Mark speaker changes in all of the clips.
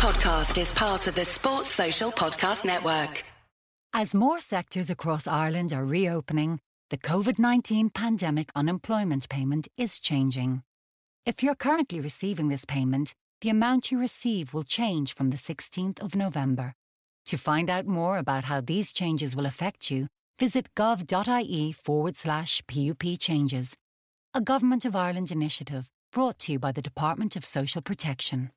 Speaker 1: podcast is part of the Sports Social Podcast Network.
Speaker 2: As more sectors across Ireland are reopening, the COVID 19 pandemic unemployment payment is changing. If you're currently receiving this payment, the amount you receive will change from the 16th of November. To find out more about how these changes will affect you, visit gov.ie forward slash PUP changes. A Government of Ireland initiative brought to you by the Department of Social Protection.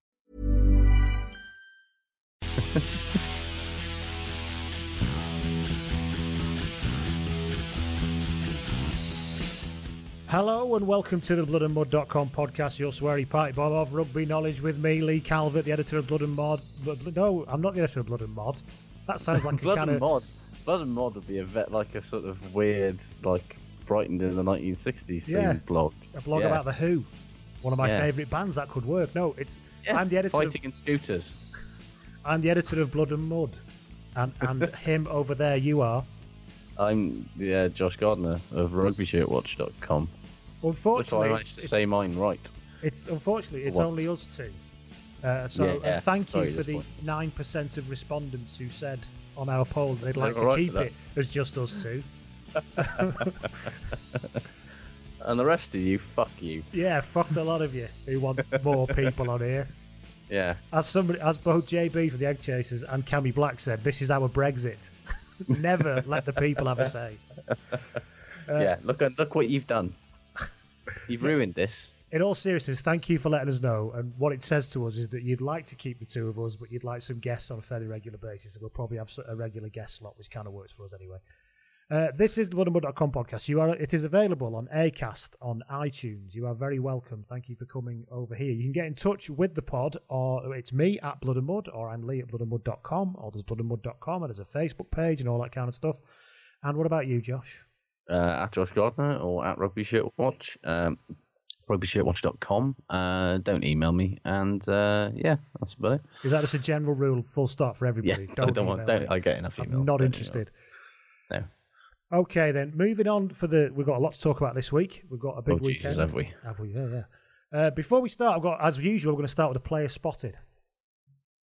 Speaker 3: Hello and welcome to the Blood and bloodandmud.com podcast, your sweary party bob of rugby knowledge with me, Lee Calvert, the editor of Blood and Mod. But, no, I'm not the editor of Blood and Mod. That sounds like
Speaker 4: Blood
Speaker 3: a kind
Speaker 4: and
Speaker 3: of.
Speaker 4: Mod. Blood and Mod would be a bit like a sort of weird, like Brighton in the 1960s
Speaker 3: Yeah.
Speaker 4: blog.
Speaker 3: A blog
Speaker 4: Yeah.
Speaker 3: about The Who. One of my
Speaker 4: Yeah.
Speaker 3: favourite bands that could work. No, it's.
Speaker 4: Yeah,
Speaker 3: I'm the editor. Of,
Speaker 4: Fighting in scooters.
Speaker 3: I'm the editor of Blood and Mud, and and him over there. You are.
Speaker 4: I'm yeah, Josh Gardner of RugbyShirtWatch.com. Which I
Speaker 3: Unfortunately,
Speaker 4: managed to say mine right.
Speaker 3: it's unfortunately it's only us two. Uh, so
Speaker 4: Yeah,
Speaker 3: uh,
Speaker 4: yeah.
Speaker 3: thank
Speaker 4: Sorry,
Speaker 3: you for
Speaker 4: this
Speaker 3: the nine percent of respondents who said on our poll they'd like to keep
Speaker 4: for that.
Speaker 3: it as just us two.
Speaker 4: And the rest of you, fuck you.
Speaker 3: Yeah, fucked a lot of you who want more people on here.
Speaker 4: Yeah.
Speaker 3: As somebody, as both JB from the Egg Chasers and Cammy Black said, this is our Brexit. Never let the people have a say. Uh,
Speaker 4: yeah. Look at look what you've done. You've ruined this.
Speaker 3: In all seriousness, thank you for letting us know. And what it says to us is that you'd like to keep the two of us, but you'd like some guests on a fairly regular basis. And we'll probably have a regular guest slot, which kind of works for us anyway. Uh, this is the bloodandmud.com podcast. You are, it is available on Acast, on iTunes. You are very welcome. Thank you for coming over here. You can get in touch with the pod, or it's me at Blood and Mud, or I'm Lee at Blood and bloodandmud.com, or there's bloodandmud.com, and mud.com and there's a Facebook page and all that kind of stuff. And what about you, Josh?
Speaker 4: Uh, at Josh Gardner or at Rugby Shirt Watch. Um, RugbyShirtWatch.com. Uh, don't email me. And uh, yeah, that's about it.
Speaker 3: Is that just a general rule, full stop for
Speaker 4: Yeah,
Speaker 3: everybody?
Speaker 4: I don't want. Don't. I get enough
Speaker 3: I'm
Speaker 4: emails.
Speaker 3: not interested.
Speaker 4: email.
Speaker 3: Okay, then moving on for the we've got a lot to talk about this week. We've got a big
Speaker 4: Oh, Jesus,
Speaker 3: weekend.
Speaker 4: have we?
Speaker 3: Have we? Yeah, yeah. Uh, before we start, I've got as usual. We're going to start with a player spotted.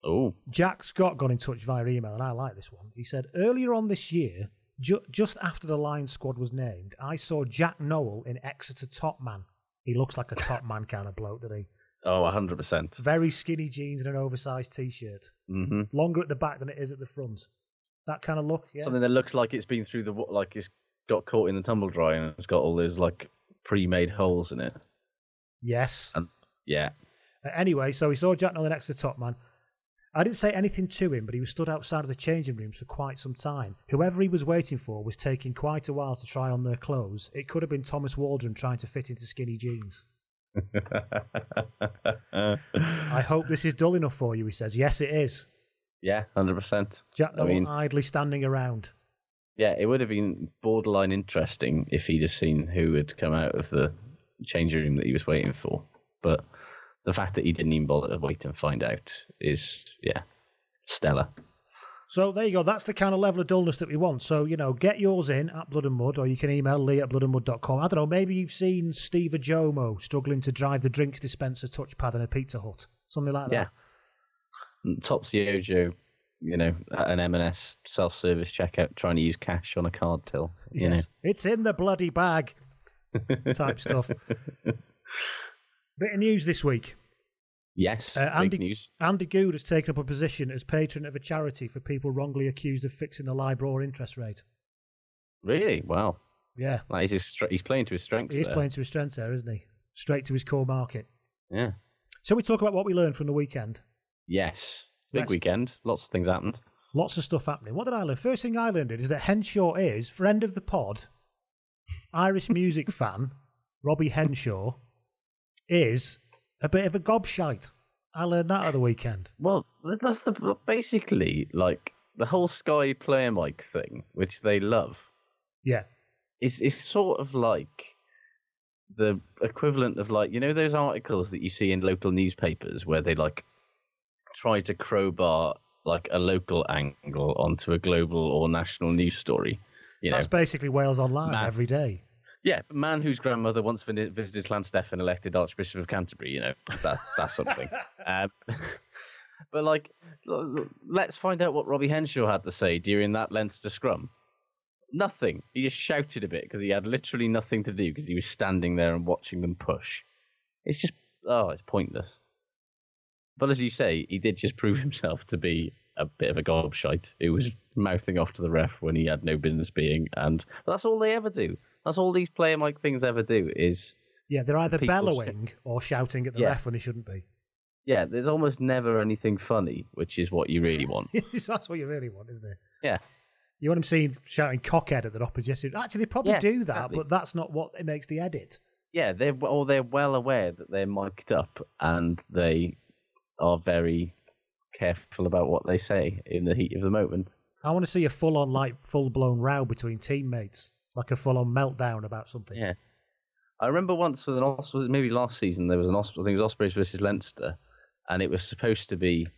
Speaker 4: Oh,
Speaker 3: Jack Scott got in touch via email, and I like this one. He said earlier on this year, ju- just after the Lions squad was named, I saw Jack Nowell in Exeter Top Man. He looks like a top man kind of bloke, doesn't he?
Speaker 4: oh, hundred percent.
Speaker 3: Very skinny jeans and an oversized t-shirt,
Speaker 4: Mm-hmm.
Speaker 3: longer at the back than it is at the front. That kind of look, yeah.
Speaker 4: Something that looks like it's been through the like it's got caught in the tumble dryer and it's got all those like pre-made holes in it.
Speaker 3: Yes.
Speaker 4: And yeah,
Speaker 3: anyway, so we saw Jack Nowell next to top man. I didn't say anything to him, but he was stood outside of the changing rooms for quite some time. Whoever he was waiting for was taking quite a while to try on their clothes. It could have been Thomas Waldrom trying to fit into skinny jeans. I hope this is dull enough for you, he says. Yes, it is.
Speaker 4: Yeah, hundred percent.
Speaker 3: Jack
Speaker 4: I mean,
Speaker 3: idly standing around.
Speaker 4: yeah, it would have been borderline interesting if he'd have seen who had come out of the changing room that he was waiting for. But the fact that he didn't even bother to wait and find out is, yeah, stellar.
Speaker 3: So there you go. That's the kind of level of dullness that we want. So, you know, get yours in at Blood and Mud, or you can email lee at bloodandmud.com. I don't know, maybe you've seen Steve Ajomo struggling to drive the drinks dispenser touchpad in a Pizza Hut. Something like that.
Speaker 4: Yeah. Topsy Ojo, you know, at an M&S self-service checkout trying to use cash on a card till, you
Speaker 3: Yes. It's in the bloody bag type stuff. Bit of news this week.
Speaker 4: Yes,
Speaker 3: Uh,
Speaker 4: big
Speaker 3: Andy,
Speaker 4: news.
Speaker 3: Andy Goode has taken up a position as patron of a charity for people wrongly accused of fixing the LIBOR interest rate.
Speaker 4: Really? Wow.
Speaker 3: Yeah.
Speaker 4: Like he's, his, he's playing to his strengths He's
Speaker 3: playing to his strengths there, isn't he? Straight to his core market.
Speaker 4: Yeah.
Speaker 3: So we talk about what we learned from the weekend.
Speaker 4: Yes. Big
Speaker 3: Let's-
Speaker 4: weekend. Lots of things happened.
Speaker 3: Lots of stuff happening. What did I learn? First thing I learned is that Henshaw is, friend of the pod, Irish music fan, Robbie Henshaw, is a bit of a gobshite. I learned that at the weekend.
Speaker 4: Well, that's the basically like the whole Sky Player mic thing, which they love,
Speaker 3: Yeah.
Speaker 4: is is sort of like the equivalent of like you know those articles that you see in local newspapers where they like try to crowbar like a local angle onto a global or national news story. You know,
Speaker 3: That's basically Wales Online
Speaker 4: Man.
Speaker 3: every day.
Speaker 4: yeah, a man whose grandmother once vi- visited Llanstefan, elected Archbishop of Canterbury. You know, that that sort of thing. um, But like, let's find out what Robbie Henshaw had to say during that Leinster scrum. Nothing. He just shouted a bit because he had literally nothing to do because he was standing there and watching them push. It's just, oh, it's pointless. But as you say, he did just prove himself to be a bit of a gobshite who was mouthing off to the ref when he had no business being, and that's all they ever do. That's all these player mic things ever do is
Speaker 3: Yeah, they're either bellowing or shouting at the
Speaker 4: Yeah.
Speaker 3: ref when they shouldn't be.
Speaker 4: yeah. There's almost never anything funny, which is what you really want.
Speaker 3: That's what you really want, isn't it?
Speaker 4: yeah,
Speaker 3: You want them seeing shouting cockhead at the opposition. Actually, they probably
Speaker 4: Yeah,
Speaker 3: do that,
Speaker 4: exactly.
Speaker 3: but that's not what it makes the edit.
Speaker 4: yeah. They're or they're well aware that they're mic'd up and they are very careful about what they say in the heat of the moment.
Speaker 3: I want to see a full on, like, full blown row between teammates, like a full on meltdown about something.
Speaker 4: Yeah. I remember once with an Os- maybe last season there was an Os- I think it was Ospreys versus Leinster, and it was supposed to be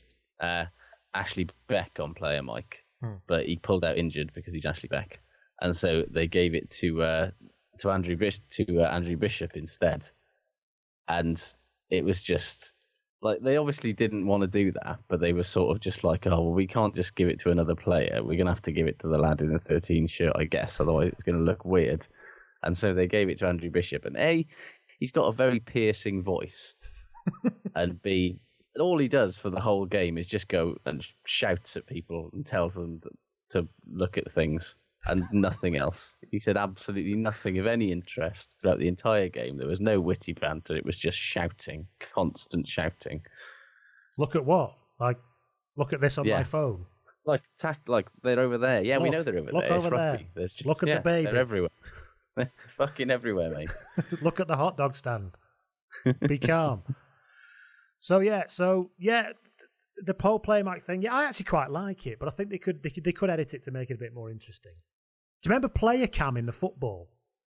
Speaker 4: uh, Ashley Beck on player mic,
Speaker 3: Hmm.
Speaker 4: but he pulled out injured because he's Ashley Beck, and so they gave it to uh, to Andrew Bish- to uh, Andrew Bishop instead, and it was just like they obviously didn't want to do that, but they were sort of just like, oh, well, we can't just give it to another player. We're gonna have to give it to the lad in the 13 shirt, I guess. Otherwise, it's gonna look weird. And so they gave it to Andrew Bishop. And A, he's got a very piercing voice. and B, all he does for the whole game is just go and shouts at people and tells them to look at things and nothing else. He said absolutely nothing of any interest throughout the entire game. There was no witty banter. It was just shouting, constant shouting.
Speaker 3: Look at what? Like, look at this on
Speaker 4: Yeah.
Speaker 3: my phone.
Speaker 4: Like, tack, like they're over there. Yeah, we know they're over
Speaker 3: look
Speaker 4: there.
Speaker 3: over there.
Speaker 4: There's just,
Speaker 3: Look at the baby.
Speaker 4: They're everywhere. They're fucking everywhere, mate.
Speaker 3: Look at the hot dog stand. Be calm. So yeah, so yeah, the pole play mic thing. Yeah, I actually quite like it, but I think they could they could they could edit it to make it a bit more interesting. Do you remember player cam in the football?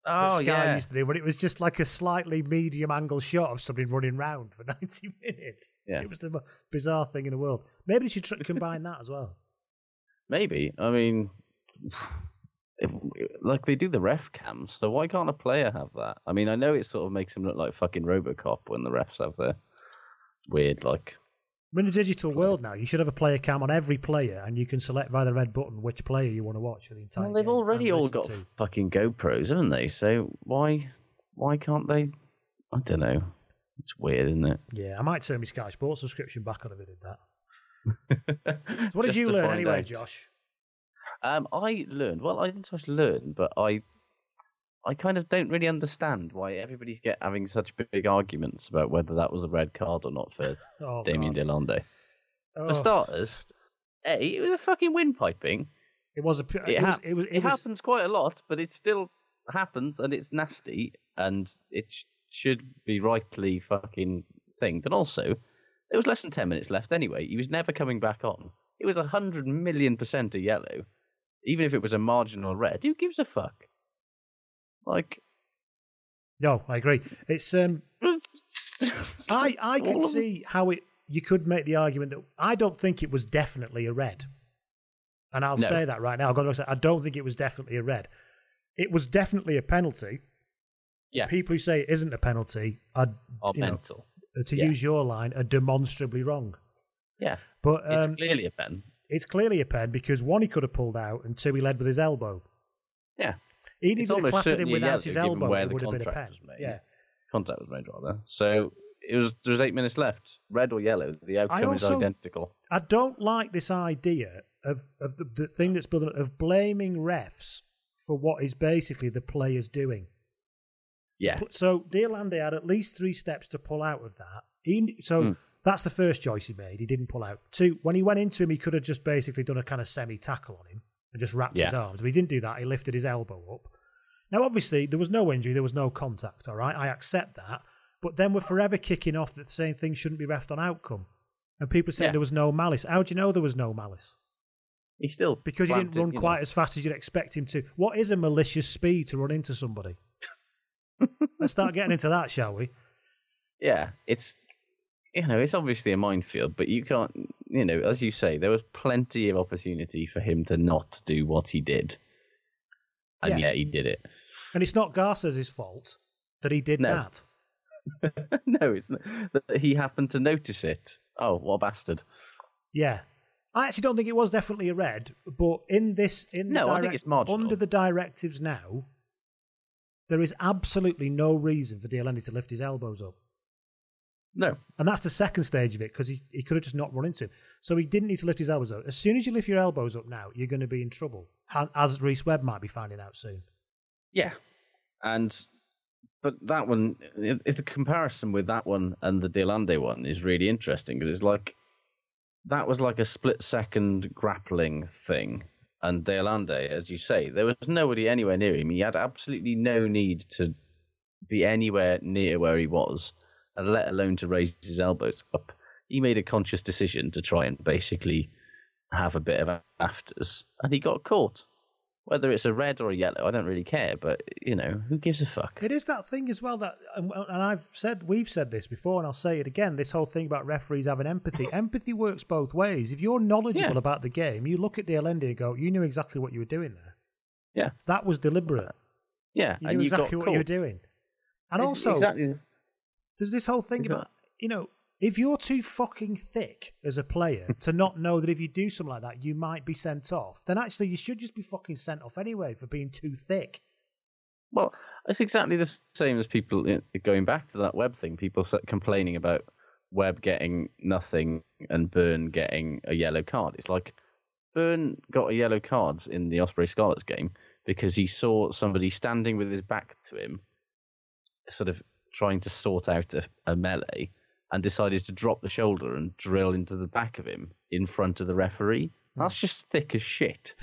Speaker 3: that
Speaker 4: Oh
Speaker 3: Sky
Speaker 4: yeah,
Speaker 3: used to do, but it was just like a slightly medium angle shot of somebody running round for ninety minutes.
Speaker 4: Yeah.
Speaker 3: it was the most bizarre thing in the world. Maybe they should tr- combine that as well.
Speaker 4: maybe. I mean, if, like they do the ref cams, so why can't a player have that? I mean, I know it sort of makes them look like fucking RoboCop when the refs have their weird like.
Speaker 3: We're in a digital world now. You should have a player cam on every player, and you can select via the red button which player you want to watch for the entire.
Speaker 4: Well, they've
Speaker 3: game
Speaker 4: already all got
Speaker 3: to.
Speaker 4: fucking GoPros, haven't they? So why why can't they? I don't know. It's weird, isn't it?
Speaker 3: Yeah, I might turn my Sky Sports subscription back on if they did that. So what did you learn anyway,
Speaker 4: out.
Speaker 3: Josh?
Speaker 4: Um, I learned. Well, I didn't just learn, but I, I kind of don't really understand why everybody's get having such big arguments about whether that was a red card or not for
Speaker 3: Oh, Damian.
Speaker 4: Delonde.
Speaker 3: Oh,
Speaker 4: For starters, a it was a fucking windpiping.
Speaker 3: it was a. It,
Speaker 4: It,
Speaker 3: was, it was.
Speaker 4: it
Speaker 3: It was.
Speaker 4: happens quite a lot, but it still happens, and it's nasty, and it sh- should be rightly fucking thinged. And also, there was less than ten minutes left anyway. He was never coming back on. It was a hundred million percent a yellow, even if it was a marginal red. Who gives a fuck? Like,
Speaker 3: No, I agree. It's um. I I
Speaker 4: of them.
Speaker 3: see how it. You could make the argument that I don't think it was definitely a red, and I'll
Speaker 4: No.
Speaker 3: say that right now. I've got to say I don't think it was definitely a red. It was definitely a penalty.
Speaker 4: yeah,
Speaker 3: People who say it isn't a penalty are,
Speaker 4: are
Speaker 3: you know,
Speaker 4: mental.
Speaker 3: to
Speaker 4: Yeah.
Speaker 3: use your line, are demonstrably wrong.
Speaker 4: Yeah,
Speaker 3: But
Speaker 4: it's
Speaker 3: um,
Speaker 4: clearly a pen.
Speaker 3: it's clearly a pen because one he could have pulled out, and two he led with his elbow.
Speaker 4: Yeah,
Speaker 3: He
Speaker 4: It's
Speaker 3: needed to
Speaker 4: almost
Speaker 3: class it in
Speaker 4: certainly a
Speaker 3: without his elbow.
Speaker 4: where the
Speaker 3: would have been a pen.
Speaker 4: contract was made.
Speaker 3: Yeah.
Speaker 4: contact was made rather. So it was there was eight minutes left. Red or yellow, the outcome
Speaker 3: also-
Speaker 4: is identical.
Speaker 3: I don't like this idea of, of the, the thing that's building of blaming refs for what is basically the players doing.
Speaker 4: Yeah,
Speaker 3: So de Allende had at least three steps to pull out of that. He, so
Speaker 4: Hmm.
Speaker 3: that's the first choice he made. He didn't pull out. Two, when he went into him, he could have just basically done a kind of semi tackle on him and just wrapped his arms. But he didn't do that. He lifted his elbow up. Now, obviously, there was no injury, there was no contact. All right, I accept that. But then we're forever kicking off that saying things shouldn't be refed on outcome, and people saying
Speaker 4: Yeah.
Speaker 3: there was no malice. How do you know there was no malice?
Speaker 4: he still
Speaker 3: Because he didn't run
Speaker 4: know.
Speaker 3: quite as fast as you'd expect him to. What is a malicious speed to run into somebody? Let's start getting into that, shall we?
Speaker 4: Yeah, it's you know it's obviously a minefield, but you can't you know as you say there was plenty of opportunity for him to not do what he did, and
Speaker 3: Yeah.
Speaker 4: yet he did it.
Speaker 3: And it's not Garcès's fault that he did
Speaker 4: No.
Speaker 3: that.
Speaker 4: no, it's not, that he happened to notice it. Oh, what a bastard!
Speaker 3: Yeah. I actually don't think it was definitely a red, but in this, in the
Speaker 4: No, I think it's marginal.
Speaker 3: under the directives now, there is absolutely no reason for de Allende to lift his elbows up.
Speaker 4: No,
Speaker 3: And that's the second stage of it because he, he could have just not run into him. So he didn't need to lift his elbows up. As soon as you lift your elbows up now, you're going to be in trouble, as Rhys Webb might be finding out soon.
Speaker 4: Yeah, and but that one, i- if the comparison with that one and the de Allende one is really interesting because it's like that was like a split second grappling thing, and de Allende, as you say, there was nobody anywhere near him. He had absolutely no need to be anywhere near where he was, and let alone to raise his elbows up. He made a conscious decision to try and basically have a bit of afters, and he got caught. Whether it's a red or a yellow, I don't really care. But you know, who gives a fuck?
Speaker 3: It is that thing as well that, and and I've said, we've said this before, and I'll say it again. This whole thing about referees having empathy. empathy works both ways. If you're knowledgeable
Speaker 4: Yeah.
Speaker 3: about the game, you look at de Allende and go, "You knew exactly what you were doing there.
Speaker 4: Yeah,
Speaker 3: That was deliberate.
Speaker 4: yeah,
Speaker 3: You
Speaker 4: and
Speaker 3: knew
Speaker 4: you
Speaker 3: exactly what
Speaker 4: caught.
Speaker 3: you were doing." And
Speaker 4: Ex-
Speaker 3: also,
Speaker 4: exactly.
Speaker 3: there's this whole thing
Speaker 4: Exactly.
Speaker 3: about you know, if you're too fucking thick as a player to not know that if you do something like that, you might be sent off, then actually you should just be fucking sent off anyway for being too thick.
Speaker 4: Well, it's exactly the same as people going back to that Webb thing. People complaining about Webb getting nothing and Byrne getting a yellow card. It's like Byrne got a yellow card in the Osprey Scarlets game because he saw somebody standing with his back to him, sort of trying to sort out a, a melee, and decided to drop the shoulder and drill into the back of him in front of the referee. That's just thick as shit.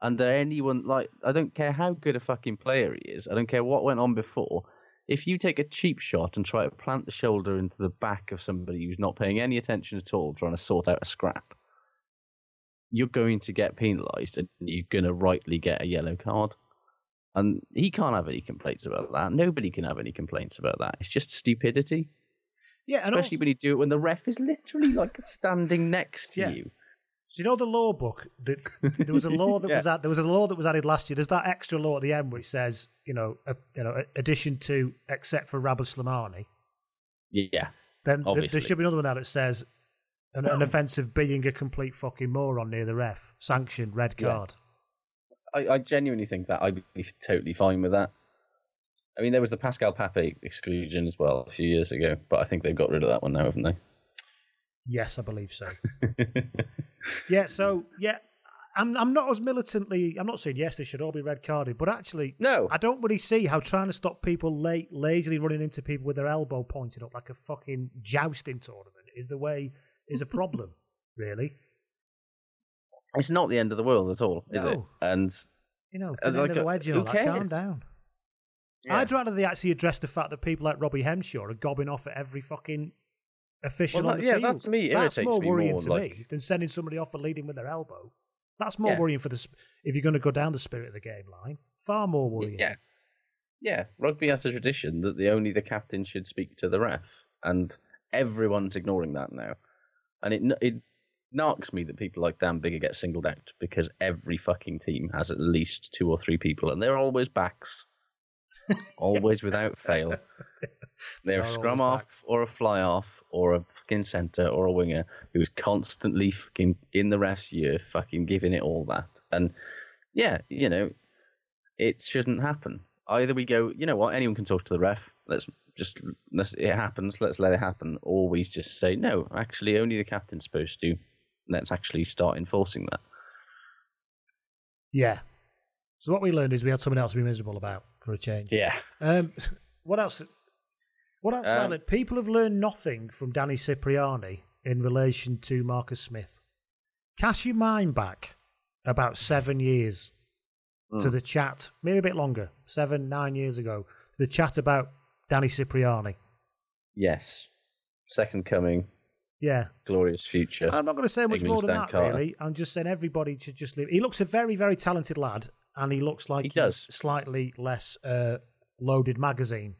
Speaker 4: And anyone like I don't care how good a fucking player he is. I don't care what went on before. If you take a cheap shot and try to plant the shoulder into the back of somebody who's not paying any attention at all, trying to sort out a scrap, you're going to get penalised and you're going to rightly get a yellow card. And he can't have any complaints about that. Nobody can have any complaints about that. It's just stupidity.
Speaker 3: Yeah, and
Speaker 4: Especially
Speaker 3: also,
Speaker 4: when you do it when the ref is literally like standing next to
Speaker 3: Yeah.
Speaker 4: you.
Speaker 3: So you know the law book that there was a law that
Speaker 4: Yeah.
Speaker 3: was ad- there was a law that was added last year. There's that extra law at the end which says you know a, you know addition to except for Rabah Slimani.
Speaker 4: Yeah.
Speaker 3: Then
Speaker 4: Obviously.
Speaker 3: there should be another one now that says an, an offence of being a complete fucking moron near the ref, sanctioned red
Speaker 4: Yeah.
Speaker 3: card.
Speaker 4: I, I genuinely think that I'd be totally fine with that. I mean, there was the Pascal Pape exclusion as well a few years ago, but I think they've got rid of that one now, haven't they?
Speaker 3: Yes, I believe so. yeah, so yeah, I'm I'm not as militantly. I'm not saying yes, they should all be red carded, but actually,
Speaker 4: No.
Speaker 3: I don't really see how trying to stop people late, lazily running into people with their elbow pointed up like a fucking jousting tournament is the way is a problem. really,
Speaker 4: It's not the end of the world at all, is it? And
Speaker 3: you know,
Speaker 4: Uh,
Speaker 3: thin end
Speaker 4: like,
Speaker 3: of the
Speaker 4: uh,
Speaker 3: wedge and
Speaker 4: who
Speaker 3: all that. Calm down.
Speaker 4: Yeah.
Speaker 3: I'd rather they actually address the fact that people like Robbie Henshaw are gobbing off at every fucking official
Speaker 4: Well,
Speaker 3: on the
Speaker 4: yeah,
Speaker 3: field.
Speaker 4: that to me
Speaker 3: That's
Speaker 4: irritates
Speaker 3: more worrying
Speaker 4: more,
Speaker 3: to
Speaker 4: like-
Speaker 3: me than sending somebody off for leading with their elbow. That's more
Speaker 4: Yeah.
Speaker 3: worrying for the sp- if you're going to go down the spirit of the game line. Far more worrying.
Speaker 4: yeah, yeah, rugby has a tradition that the only the captain should speak to the ref, and everyone's ignoring that now. And it it narks me that people like Dan Biggar get singled out because every fucking team has at least two or three people, and they're always backs, always without fail. They're a scrum off
Speaker 3: backs.
Speaker 4: or a fly off or a fucking centre or a winger who's constantly fucking in the ref's year, fucking giving it all that. And yeah, you know, it shouldn't happen. Either we go, you know what, anyone can talk to the ref. Let's just let's, it happens. Let's let it happen. Or we just say no. Actually, only the captain's supposed to. Let's actually start enforcing that.
Speaker 3: Yeah. So what we learned is we had something else to be miserable about for a change.
Speaker 4: Yeah.
Speaker 3: Um, what else? What else?
Speaker 4: Um,
Speaker 3: Violet? People have learned nothing from Danny Cipriani in relation to Marcus Smith. Cast your mind back about seven years to
Speaker 4: Hmm.
Speaker 3: the chat, maybe a bit longer, seven, nine years ago, the chat about Danny Cipriani.
Speaker 4: Yes. Second coming,
Speaker 3: Yeah.
Speaker 4: glorious future.
Speaker 3: I'm not going to say much more than that,
Speaker 4: Carter.
Speaker 3: really. I'm just saying everybody should just leave. He looks a very, very talented lad, and he looks like
Speaker 4: He
Speaker 3: he's
Speaker 4: does.
Speaker 3: slightly less uh, loaded magazine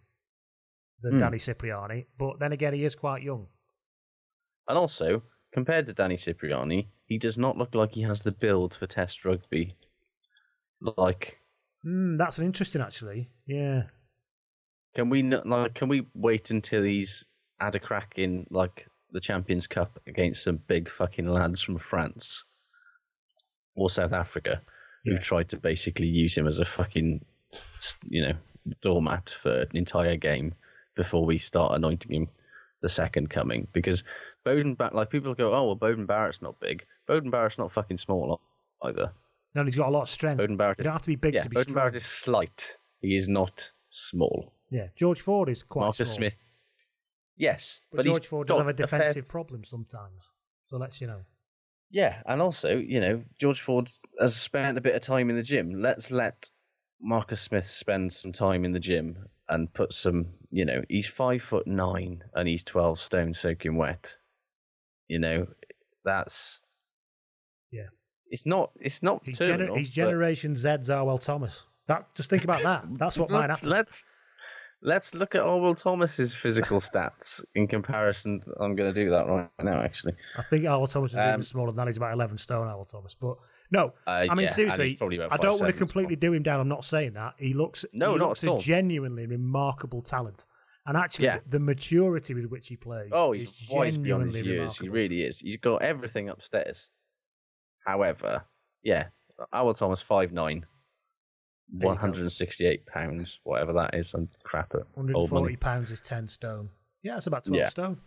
Speaker 3: than
Speaker 4: Hmm.
Speaker 3: Danny Cipriani. But then again, he is quite young.
Speaker 4: And also, compared to Danny Cipriani, he does not look like he has the build for Test rugby. Like,
Speaker 3: Mm, that's an interesting, actually. Yeah.
Speaker 4: can we not, like can we wait until he's had a crack in like the Champions Cup against some big fucking lads from France or South Africa who
Speaker 3: Yeah.
Speaker 4: tried to basically use him as a fucking, you know, doormat for an entire game before we start anointing him the second coming. Because Beauden, Ba- like people go, oh well, Beauden Barrett's not big. Beauden Barrett's not fucking small either.
Speaker 3: No, he's got a lot of strength.
Speaker 4: Beauden Barrett
Speaker 3: you don't have to be big
Speaker 4: yeah,
Speaker 3: to be
Speaker 4: Beauden
Speaker 3: strong.
Speaker 4: Barrett is slight. He is not small.
Speaker 3: Yeah, George Ford is quite
Speaker 4: Marcus
Speaker 3: small.
Speaker 4: Smith, yes,
Speaker 3: But,
Speaker 4: he's
Speaker 3: George Ford does have a
Speaker 4: fair-
Speaker 3: defensive problem sometimes. So let's you know.
Speaker 4: Yeah, and also, you know, George Ford has spent a bit of time in the gym. Let's let Marcus Smith spend some time in the gym and put some, you know, he's five foot nine and he's 12 stone soaking wet. You know, that's,
Speaker 3: Yeah.
Speaker 4: it's not, it's not
Speaker 3: He's,
Speaker 4: terminal,
Speaker 3: gener- he's
Speaker 4: but
Speaker 3: Generation Z's Arwel Thomas. That just think about that. That's what might
Speaker 4: let's,
Speaker 3: happen.
Speaker 4: let's, let's look at Arwel Thomas's physical stats in comparison. I'm going to do that right now, actually.
Speaker 3: I think Arwel Thomas is even
Speaker 4: Um,
Speaker 3: smaller than that. He's about 11 stone, Arwel Thomas. But no,
Speaker 4: Uh,
Speaker 3: I mean,
Speaker 4: yeah,
Speaker 3: seriously, I don't want to completely do him down. I'm not saying that. He looks,
Speaker 4: No,
Speaker 3: he
Speaker 4: not
Speaker 3: looks
Speaker 4: at
Speaker 3: a
Speaker 4: all.
Speaker 3: genuinely remarkable talent. And actually,
Speaker 4: Yeah.
Speaker 3: the maturity with which he plays
Speaker 4: Oh,
Speaker 3: is
Speaker 4: he's wise beyond his
Speaker 3: genuinely
Speaker 4: years.
Speaker 3: remarkable.
Speaker 4: He really is. He's got everything upstairs. However, yeah, Arwel Thomas five nine,
Speaker 3: There you go.
Speaker 4: One hundred and sixty eight pounds, whatever that is. I'm crap at old
Speaker 3: 140
Speaker 4: money.
Speaker 3: pounds is 10 stone. Yeah, it's about 12
Speaker 4: Yeah.
Speaker 3: stone.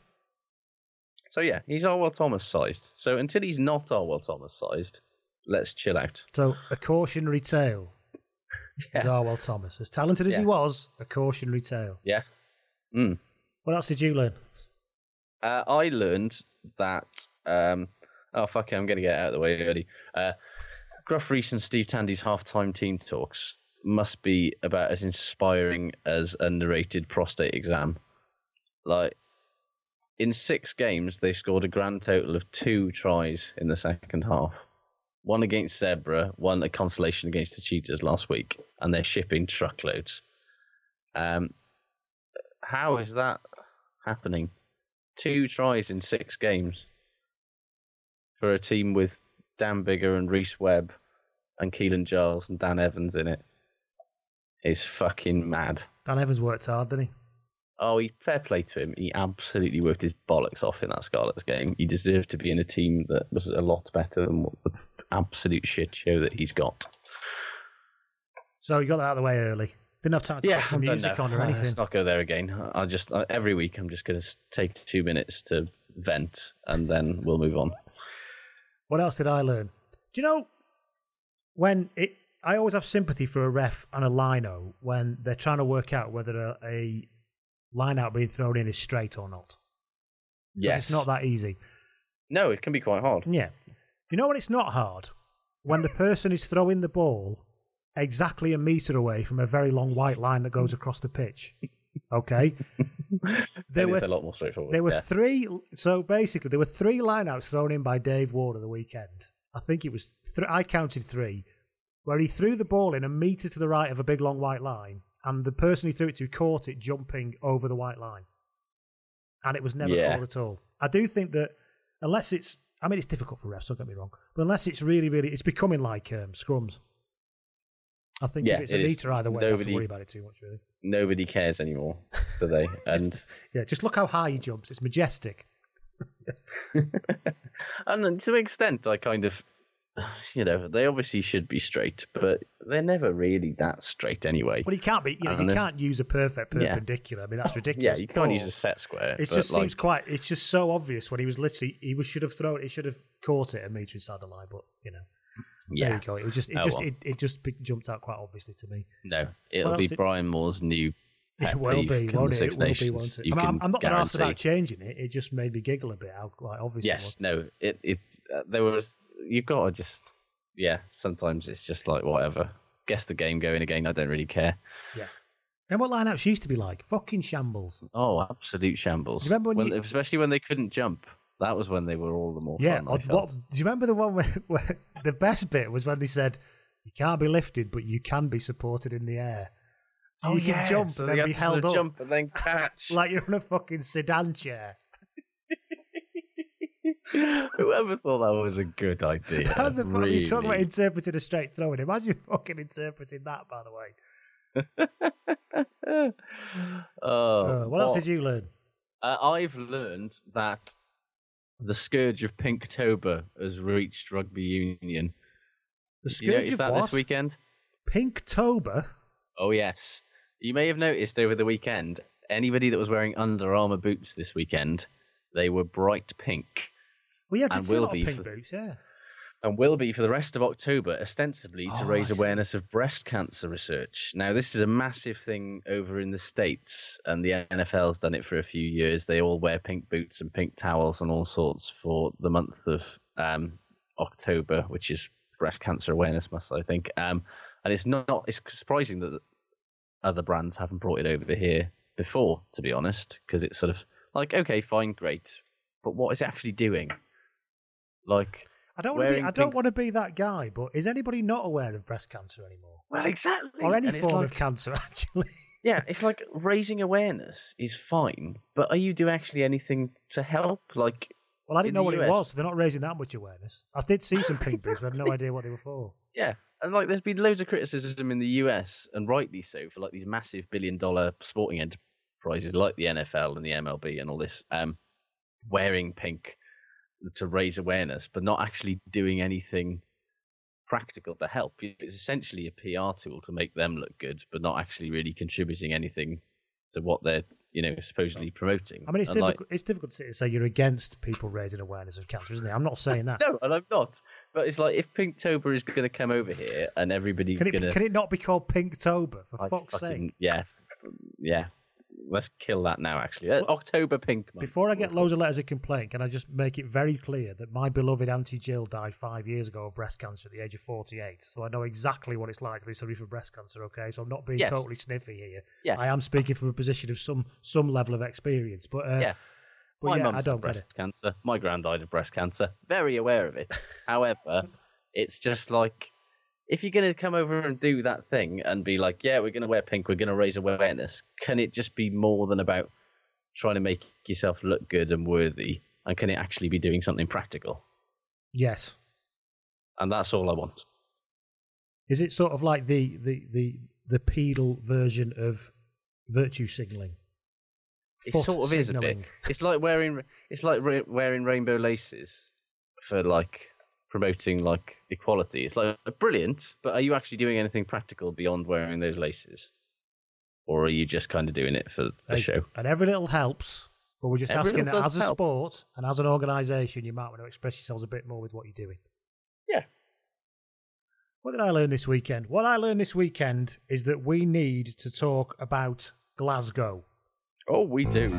Speaker 4: So yeah, he's Arwel Thomas sized. So until he's not Arwel Thomas sized, let's chill out.
Speaker 3: So a cautionary tale is
Speaker 4: Yeah.
Speaker 3: Arwel Thomas. As talented as he was, a cautionary tale.
Speaker 4: Yeah. Mm.
Speaker 3: What else did you learn?
Speaker 4: Uh, I learned that. Um, oh fuck it, I'm going to get out of the way early. Uh, Gruff Rees and Steve Tandy's halftime team talks must be about as inspiring as a narrated prostate exam. Like, in six games, they scored a grand total of two tries in the second half. One against Zebra, one a consolation against the Cheetahs last week, and they're shipping truckloads. Um, how is that happening? Two tries in six games for a team with Dan Biggar and Rhys Webb and Keelan Giles and Dan Evans in it is fucking mad.
Speaker 3: Dan Evans worked hard, didn't he?
Speaker 4: Oh, he fair play to him. He absolutely worked his bollocks off in that Scarlets game. He deserved to be in a team that was a lot better than what the absolute shit show that he's got.
Speaker 3: So you got that out of the way early. Didn't have time to put some music on or uh, anything.
Speaker 4: Let's not go there again. I just I, every week I'm just going to take two minutes to vent and then we'll move on.
Speaker 3: What else did I learn? Do you know when it? I always have sympathy for a ref and a lino when they're trying to work out whether a, a line out being thrown in is straight or not.
Speaker 4: Yes,
Speaker 3: it's not that easy.
Speaker 4: No, it can be quite hard.
Speaker 3: Yeah, you know when it's not hard when the person is throwing the ball exactly a meter away from a very long white line that goes across the pitch. Okay, there were
Speaker 4: a lot more straightforward.
Speaker 3: There were
Speaker 4: yeah.
Speaker 3: three. So basically, there were three lineouts thrown in by Dave Ward at the weekend. I think it was. Th- I counted three, where he threw the ball in a meter to the right of a big long white line, and the person he threw it to caught it jumping over the white line, and it was never
Speaker 4: Yeah.
Speaker 3: called at all. I do think that unless it's, I mean, it's difficult for refs. Don't get me wrong, but unless it's really, really, it's becoming like um, scrums. I think
Speaker 4: Yeah,
Speaker 3: if it's a meter either way, I don't have to worry about it too much, really.
Speaker 4: Nobody cares anymore, do they? And
Speaker 3: Yeah, just look how high he jumps. It's majestic.
Speaker 4: and to an extent, I kind of, you know, they obviously should be straight, but they're never really that straight anyway.
Speaker 3: Well, you can't be. You know,
Speaker 4: And
Speaker 3: you can't use a perfect
Speaker 4: Yeah.
Speaker 3: perpendicular. I mean, that's oh, ridiculous.
Speaker 4: Yeah, you can't use a set square.
Speaker 3: It just
Speaker 4: like,
Speaker 3: seems quite. It's just so obvious when he was literally. He was should have thrown. He should have caught it a meter inside the line. But you know,
Speaker 4: yeah.
Speaker 3: there you go. It was just. It
Speaker 4: Oh,
Speaker 3: just.
Speaker 4: well.
Speaker 3: It, it just jumped out quite obviously to me.
Speaker 4: No, it'll be
Speaker 3: it-
Speaker 4: Brian Moore's new.
Speaker 3: It will be, won't it? It will be, won't it? I mean, I'm, not going to ask about changing it. It just made me giggle a bit. How quite obvious it
Speaker 4: Yes, no, it it uh, there was you've got to just yeah. Sometimes it's just like whatever. Guess the game going again. I don't really care.
Speaker 3: Yeah. And what lineouts used to be like? Fucking shambles.
Speaker 4: Oh, absolute shambles.
Speaker 3: Do you remember when you-
Speaker 4: especially when they couldn't jump? That was when they were all the more
Speaker 3: Yeah.
Speaker 4: fun. Felt.
Speaker 3: what, do you remember the one where, where the best bit was when they said you can't be lifted, but you can be supported in the air. So
Speaker 4: Oh,
Speaker 3: you can
Speaker 4: yeah,
Speaker 3: jump
Speaker 4: so
Speaker 3: and then be held up
Speaker 4: Jump and then catch.
Speaker 3: like you're in a fucking sedan chair.
Speaker 4: Whoever thought that was a good idea?
Speaker 3: How the fuck are you talking about interpreting a straight throw? And imagine fucking interpreting that, by the way.
Speaker 4: oh,
Speaker 3: Uh, what else did you learn?
Speaker 4: Uh, I've learned that the scourge of Pinktober has reached rugby union.
Speaker 3: The
Speaker 4: Did you
Speaker 3: scourge
Speaker 4: notice
Speaker 3: of
Speaker 4: that
Speaker 3: what?
Speaker 4: this weekend?
Speaker 3: Pinktober.
Speaker 4: Oh yes. You may have noticed over the weekend, anybody that was wearing Under Armour boots this weekend, they were bright pink.
Speaker 3: Well, yeah, I
Speaker 4: And
Speaker 3: see a
Speaker 4: will
Speaker 3: lot of
Speaker 4: be
Speaker 3: pink
Speaker 4: for-
Speaker 3: boots. Yeah.
Speaker 4: and will be for the rest of October, ostensibly to
Speaker 3: Oh,
Speaker 4: raise awareness of breast cancer research. Now, this is a massive thing over in the States, and the NFL's done it for a few years. They all wear pink boots and pink towels and all sorts for the month of um, October, which is Breast Cancer Awareness Month, I think. Um, and it's not, it's surprising that other brands haven't brought it over here before, to be honest, because it's sort of like, okay, fine, great, but what is it actually doing? Like,
Speaker 3: I don't want to be, I don't
Speaker 4: pink-
Speaker 3: want to be that guy. But is anybody not aware of breast cancer anymore,
Speaker 4: Well, exactly.
Speaker 3: or any
Speaker 4: And
Speaker 3: form
Speaker 4: like-
Speaker 3: of cancer? Actually,
Speaker 4: Yeah, it's like raising awareness is fine, but are you doing actually anything to help? Like,
Speaker 3: well, I didn't know what
Speaker 4: US.
Speaker 3: it was. So they're not raising that much awareness. I did see some pink boots, but I had no idea what they were for.
Speaker 4: yeah, and like, there's been loads of criticism in the US, and rightly so, for like these massive billion-dollar sporting enterprises like the NFL and the MLB and all this, um, wearing pink to raise awareness, but not actually doing anything practical to help. It's essentially a PR tool to make them look good, but not actually really contributing anything to what they're, you know, supposedly promoting.
Speaker 3: I mean, it's
Speaker 4: And, like,
Speaker 3: difficult. It's difficult to say you're against people raising awareness of cancer, isn't it? I'm not saying that.
Speaker 4: No, and I'm not. But it's like if Pinktober is going to come over here and everybody's
Speaker 3: Can it,
Speaker 4: going to.
Speaker 3: can it not be called Pinktober for fuck's sake?
Speaker 4: Yeah, yeah. Let's kill that now. Actually, Uh, October Pink. Month.
Speaker 3: Before I get loads of letters of complaint, can I just make it very clear that my beloved Auntie Jill died five years ago of breast cancer at the age of 48. So I know exactly what it's like to be somebody for breast cancer, okay? So I'm not being
Speaker 4: Yes.
Speaker 3: totally sniffy here.
Speaker 4: Yeah.
Speaker 3: I am speaking from a position of some some level of experience. But, uh,
Speaker 4: yeah.
Speaker 3: but
Speaker 4: My
Speaker 3: yeah,
Speaker 4: mum's
Speaker 3: I
Speaker 4: had
Speaker 3: don't
Speaker 4: breast cancer. My grand died of breast cancer. Very aware of it. However, it's just like if you're going to come over and do that thing and be like, yeah, we're going to wear pink, we're going to raise awareness. Can it just be more than about trying to make yourself look good and worthy? And can it actually be doing something practical?
Speaker 3: Yes.
Speaker 4: And that's all I want.
Speaker 3: Is it sort of like the, the, the, the pedal version of virtue signalling?
Speaker 4: It sort of is a bit. It's like wearing it's like re- wearing rainbow laces for like promoting like equality. It's like brilliant, but are you actually doing anything practical beyond wearing those laces, or are you just kind of doing it for the show?
Speaker 3: And every little helps. But we're just
Speaker 4: Every
Speaker 3: asking that as a
Speaker 4: help.
Speaker 3: sport and as an organisation, you might want to express yourselves a bit more with what you're doing.
Speaker 4: Yeah.
Speaker 3: What did I learn this weekend? What I learned this weekend is that we need to talk about Glasgow.
Speaker 4: Oh, we do.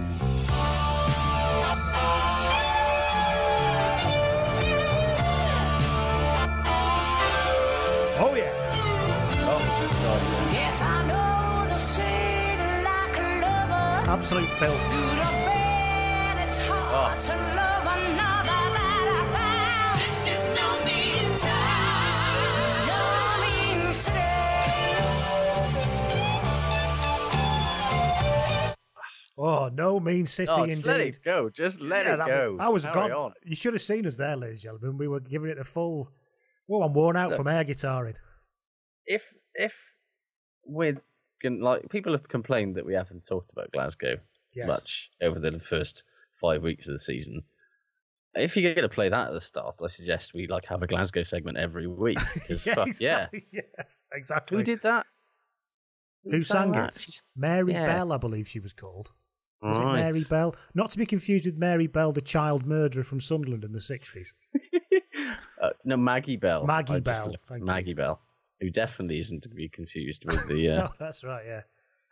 Speaker 5: Found this is no mean time. No mean city.
Speaker 3: Oh, no mean city
Speaker 4: God. Oh,
Speaker 3: indeed.
Speaker 4: just let it go. Just let
Speaker 3: Yeah,
Speaker 4: it
Speaker 3: that
Speaker 4: go.
Speaker 3: I was
Speaker 4: Carry
Speaker 3: gone.
Speaker 4: on.
Speaker 3: You should have seen us there, ladies and gentlemen. We were giving it a full. Well, I'm worn out
Speaker 4: Look.
Speaker 3: from air guitaring.
Speaker 4: if if we're gonna, like people have complained that we haven't talked about Glasgow
Speaker 3: Yes.
Speaker 4: much over the first five weeks of the season. If you're going to play that at the start, I suggest we like have a Glasgow segment every week. Because
Speaker 3: Yeah,
Speaker 4: fuck yeah.
Speaker 3: Yes, exactly.
Speaker 4: who did that?
Speaker 3: Who
Speaker 4: did
Speaker 3: sang
Speaker 4: that?
Speaker 3: it?
Speaker 4: She's-
Speaker 3: Mary
Speaker 4: Yeah.
Speaker 3: Bell, I believe she was called. Was
Speaker 4: Right.
Speaker 3: it Mary Bell? Not to be confused with Mary Bell, the child murderer from Sunderland in the 60s.
Speaker 4: Uh, no, Maggie Bell.
Speaker 3: Maggie
Speaker 4: I
Speaker 3: Bell,
Speaker 4: looked-
Speaker 3: thank you.
Speaker 4: Maggie Bell, who definitely isn't to be confused with the uh,
Speaker 3: No, that's right, yeah.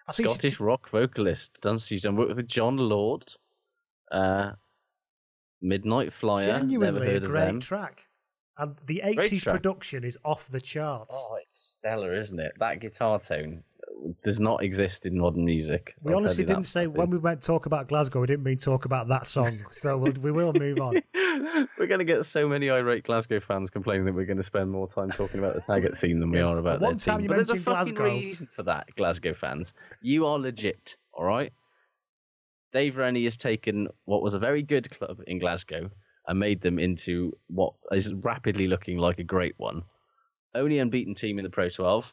Speaker 3: I think she-
Speaker 4: Scottish rock vocalist. Done she's done work with Jon Lord, uh, Midnight Flyer. Never
Speaker 3: genuinely a
Speaker 4: heard of
Speaker 3: great
Speaker 4: them.
Speaker 3: track. And the 80s production is off the charts.
Speaker 4: Oh, it's stellar, isn't it? That guitar tone does not exist in modern music.
Speaker 3: we
Speaker 4: I'll
Speaker 3: honestly didn't say when we went talk about Glasgow, we didn't mean talk about that song. so we'll, we will move on.
Speaker 4: we're going to get so many irate Glasgow fans complaining that we're going to spend more time talking about the Taggart theme than we are about
Speaker 3: one
Speaker 4: their
Speaker 3: time
Speaker 4: team.
Speaker 3: you
Speaker 4: but there's a
Speaker 3: mentioned
Speaker 4: fucking
Speaker 3: Glasgow.
Speaker 4: reason for that, Glasgow fans. You are legit, all right? Dave Rennie has taken what was a very good club in Glasgow and made them into what is rapidly looking like a great one. Only unbeaten team in the Pro 12.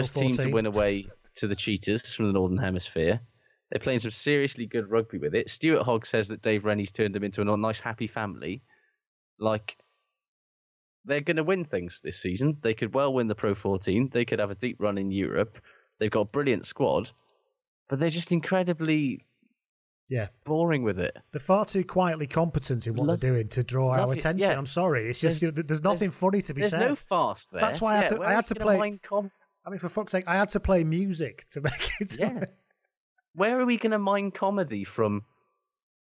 Speaker 4: First team to win away to the Cheetahs from the Northern Hemisphere. They're playing some seriously good rugby with it. Stuart Hogg says that Dave Rennie's turned them into a nice, happy family. Like, they're going to win things this season. They could well win the Pro 14. They could have a deep run in Europe. They've got a brilliant squad, but they're just incredibly
Speaker 3: Yeah.
Speaker 4: boring with it.
Speaker 3: They're far too quietly competent in what
Speaker 4: Love-
Speaker 3: they're doing to draw our
Speaker 4: it,
Speaker 3: attention.
Speaker 4: yeah.
Speaker 3: I'm sorry. It's just
Speaker 4: There's-
Speaker 3: there's nothing funny to be
Speaker 4: There's
Speaker 3: said.
Speaker 4: no fast there.
Speaker 3: That's why I had to- I had to play- I mean, for fuck's sake, I had to play music to make it.
Speaker 4: Yeah. Where are we going to mine comedy from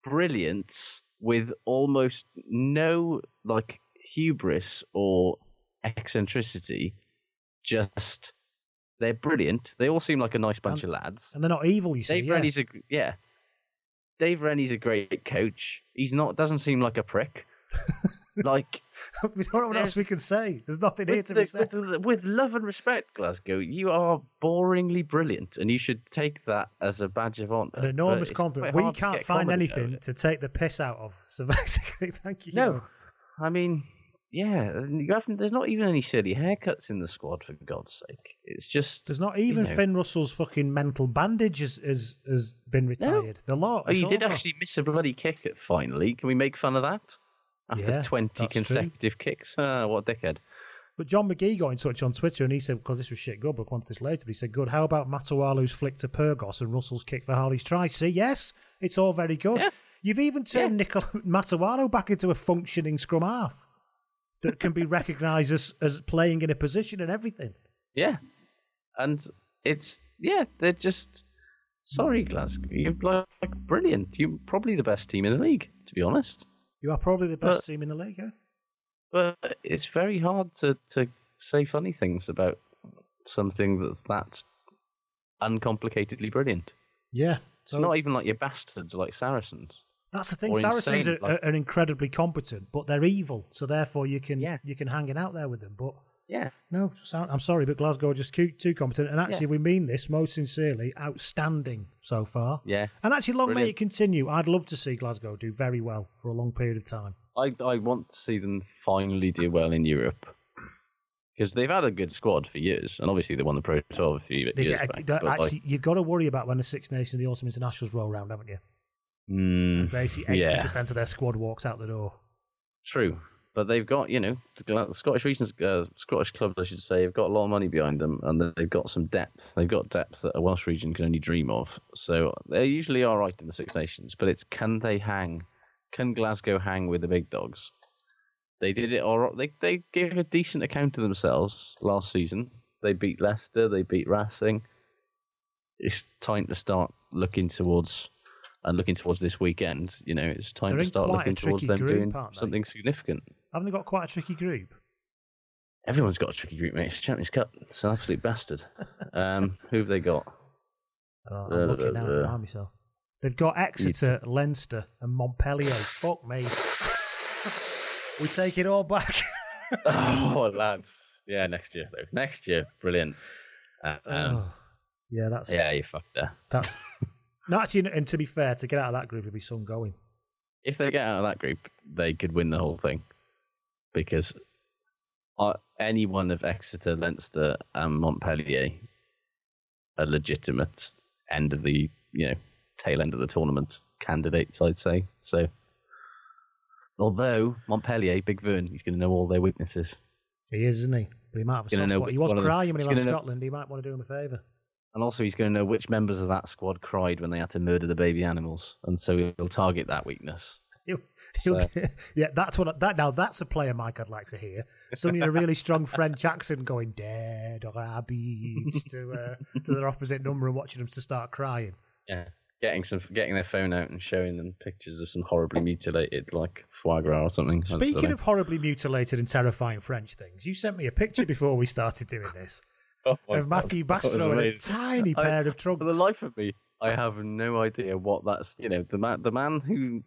Speaker 4: brilliance with almost no like hubris or eccentricity? Just they're brilliant. They all seem like a nice bunch
Speaker 3: And-
Speaker 4: of lads.
Speaker 3: And they're not evil, you see.
Speaker 4: Dave
Speaker 3: yeah.
Speaker 4: Rennie's a yeah. Dave Rennie's a great coach. He's not doesn't seem like a prick. like
Speaker 3: we don't know what else we can say. There's nothing here to
Speaker 4: the-
Speaker 3: be said.
Speaker 4: with with love and respect, Glasgow, you are boringly brilliant, and you should take that as a badge of honour.
Speaker 3: An enormous compliment. We can't find
Speaker 4: comedy out of
Speaker 3: anything to take the piss out of. So basically, thank you.
Speaker 4: No, I mean, yeah, you haven't. There's not even any silly haircuts in the squad, for God's sake. It's just.
Speaker 3: There's not even
Speaker 4: know.
Speaker 3: Finn Russell's fucking mental bandage has, has, has been retired. The lot.
Speaker 4: Oh, you did
Speaker 3: over.
Speaker 4: actually miss a bloody kick at finally. Can we make fun of that? After
Speaker 3: Yeah,
Speaker 4: 20
Speaker 3: that's true.
Speaker 4: consecutive kicks? Ah, what a dickhead.
Speaker 3: But John McGee got in touch on Twitter and he said, because this was shit good, but quanted this later, but he said, good, how about Matawalu's flick to Pyrgos and Russell's kick for Harley's try? See, yes, it's all very good.
Speaker 4: Yeah.
Speaker 3: You've even turned Nicol- Matawalu back into a functioning scrum half that can be recognised as, as playing in a position and everything.
Speaker 4: Yeah. And it's, yeah, they're just. Sorry, Glasgow. You're like, like brilliant. You're probably the best team in the league, to be honest.
Speaker 3: You are probably the best
Speaker 4: But-
Speaker 3: team in the league, eh?
Speaker 4: But it's very hard to, to say funny things about something that's that uncomplicatedly brilliant.
Speaker 3: Yeah.
Speaker 4: It's
Speaker 3: So
Speaker 4: not even like your bastards like Saracens.
Speaker 3: that's the thing. Saracens
Speaker 4: insane,
Speaker 3: are,
Speaker 4: like-
Speaker 3: are incredibly competent, but they're evil. So therefore, you can
Speaker 4: Yeah.
Speaker 3: you can hang it out there with them. But
Speaker 4: Yeah.
Speaker 3: No, I'm sorry, but Glasgow are just too, too competent. And actually,
Speaker 4: Yeah.
Speaker 3: we mean this most sincerely. Outstanding so far.
Speaker 4: Yeah.
Speaker 3: And actually, long may it continue. I'd love to see Glasgow do very well for a long period of time.
Speaker 4: I, I want to see them finally do well in Europe. Because they've had a good squad for years, and obviously they won the Pro 12 a few
Speaker 3: They
Speaker 4: years
Speaker 3: get-
Speaker 4: back. but, like,
Speaker 3: actually, you've got to worry about when the Six Nations, and the Autumn Internationals roll around, haven't you?
Speaker 4: mm,
Speaker 3: Basically,
Speaker 4: yeah.
Speaker 3: eighty percent of their squad walks out the door.
Speaker 4: True, but they've got you know the Scottish regions, uh, Scottish clubs, I should say, have got a lot of money behind them, and they've got some depth. They've got depth that a Welsh region can only dream of. So they usually are right in the Six Nations, but it's can they hang? Can Glasgow hang with the big dogs? They did it all. right. They they gave a decent account of themselves last season. They beat Leicester. They beat Racing. It's time to start looking towards. And looking towards this weekend, you know, it's time
Speaker 3: They're
Speaker 4: to start looking towards them
Speaker 3: group,
Speaker 4: doing something significant.
Speaker 3: Haven't they got quite a tricky group?
Speaker 4: Everyone's got a tricky group, mate. It's Champions Cup. It's an absolute bastard. Um, who have they got?
Speaker 3: Oh, I'm
Speaker 4: Uh,
Speaker 3: looking now.
Speaker 4: uh,
Speaker 3: Remind myself. They've got Exeter, Leinster, and Montpellier. Fuck me. we take it all back.
Speaker 4: oh, lads. Yeah, next year, though. Next year. Brilliant. Uh, um,
Speaker 3: Oh. Yeah, that's
Speaker 4: Yeah, you fucked there.
Speaker 3: that's. No, actually, and to be fair, to get out of that group would be some going.
Speaker 4: If they get out of that group, they could win the whole thing. Because uh, any one of Exeter, Leinster, and Montpellier are legitimate end of the, you know, tail end of the tournament candidates, I'd say. So, although Montpellier, Big Vern, he's going to know all their weaknesses.
Speaker 3: He is, isn't he? But he might have a soft spot. He was
Speaker 4: one of them-
Speaker 3: crying when he left
Speaker 4: gonna know-
Speaker 3: Scotland. He might want to do him a favour.
Speaker 4: And also, he's going to know which members of that squad cried when they had to murder the baby animals. And so he'll target that weakness.
Speaker 3: He'll, he'll,
Speaker 4: So-
Speaker 3: yeah, that's what. That now that's a player, Mike. I'd like to hear somebody in a really strong French accent going "dead rabbits" to uh, to their opposite number and watching them to start crying.
Speaker 4: Yeah. Getting some, getting their phone out and showing them pictures of some horribly mutilated, like foie gras or something.
Speaker 3: Speaking of horribly mutilated and terrifying French things, you sent me a picture before we started doing this
Speaker 4: Oh
Speaker 3: of Matthew
Speaker 4: God, that was
Speaker 3: Bastareaud in a tiny
Speaker 4: I-
Speaker 3: pair of trunks.
Speaker 4: For the life of me, I have no idea what that's. You know, the man, the man who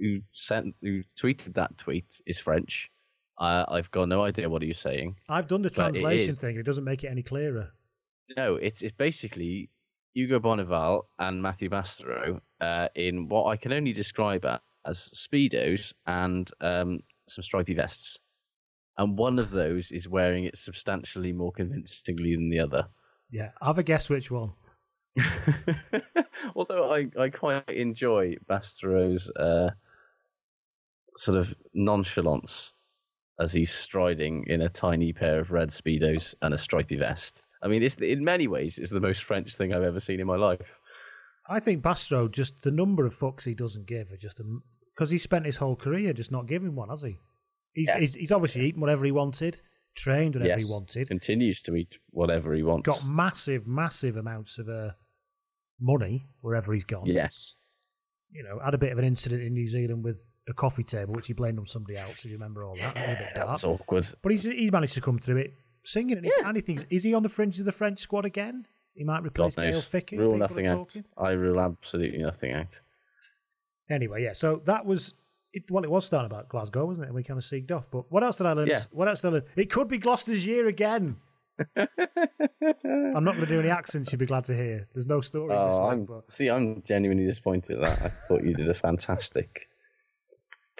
Speaker 4: who sent, who tweeted that tweet is French. I, I've got no idea what he's saying.
Speaker 3: I've done the
Speaker 4: it
Speaker 3: translation
Speaker 4: is.
Speaker 3: thing. It doesn't make it any clearer.
Speaker 4: No, it's it's basically Hugo Bonneval and Matthew Bastareaud uh, in what I can only describe as speedos and um, some stripy vests, and one of those is wearing it substantially more convincingly than the other.
Speaker 3: Yeah, have a guess which one.
Speaker 4: Although I, I quite enjoy Bastareaud's uh, sort of nonchalance as he's striding in a tiny pair of red speedos and a stripy vest. I mean, it's in many ways it's the most French thing I've ever seen in my life.
Speaker 3: I think Bastareaud just the number of fucks he doesn't give are just because he spent his whole career just not giving one, has he? He's
Speaker 4: Yeah.
Speaker 3: he's, he's obviously eaten whatever he wanted, trained whatever
Speaker 4: yes,
Speaker 3: he wanted,
Speaker 4: continues to eat whatever he wants.
Speaker 3: got massive, massive amounts of uh, money wherever he's gone.
Speaker 4: yes,
Speaker 3: You know, had a bit of an incident in New Zealand with a coffee table, which he blamed on somebody else. If you remember all that, that was a bit
Speaker 4: that
Speaker 3: dark.
Speaker 4: was awkward.
Speaker 3: But he's he's managed to come through it singing. And, and he thinks, is he on the fringe of the French squad again? He might replace
Speaker 4: God
Speaker 3: Gail
Speaker 4: knows.
Speaker 3: Fickou.
Speaker 4: Rule nothing out. I rule absolutely nothing out.
Speaker 3: Anyway, yeah. So that was it. Well, it was starting about Glasgow, wasn't it? And we kind of seeked off. But what else did I learn?
Speaker 4: Yeah.
Speaker 3: What else did I learn? It could be Gloucester's year again. I'm not going to do any accents. You'd be glad to hear. There's no stories
Speaker 4: Oh,
Speaker 3: this
Speaker 4: I'm.
Speaker 3: But
Speaker 4: see, I'm genuinely disappointed at that. I thought you did a fantastic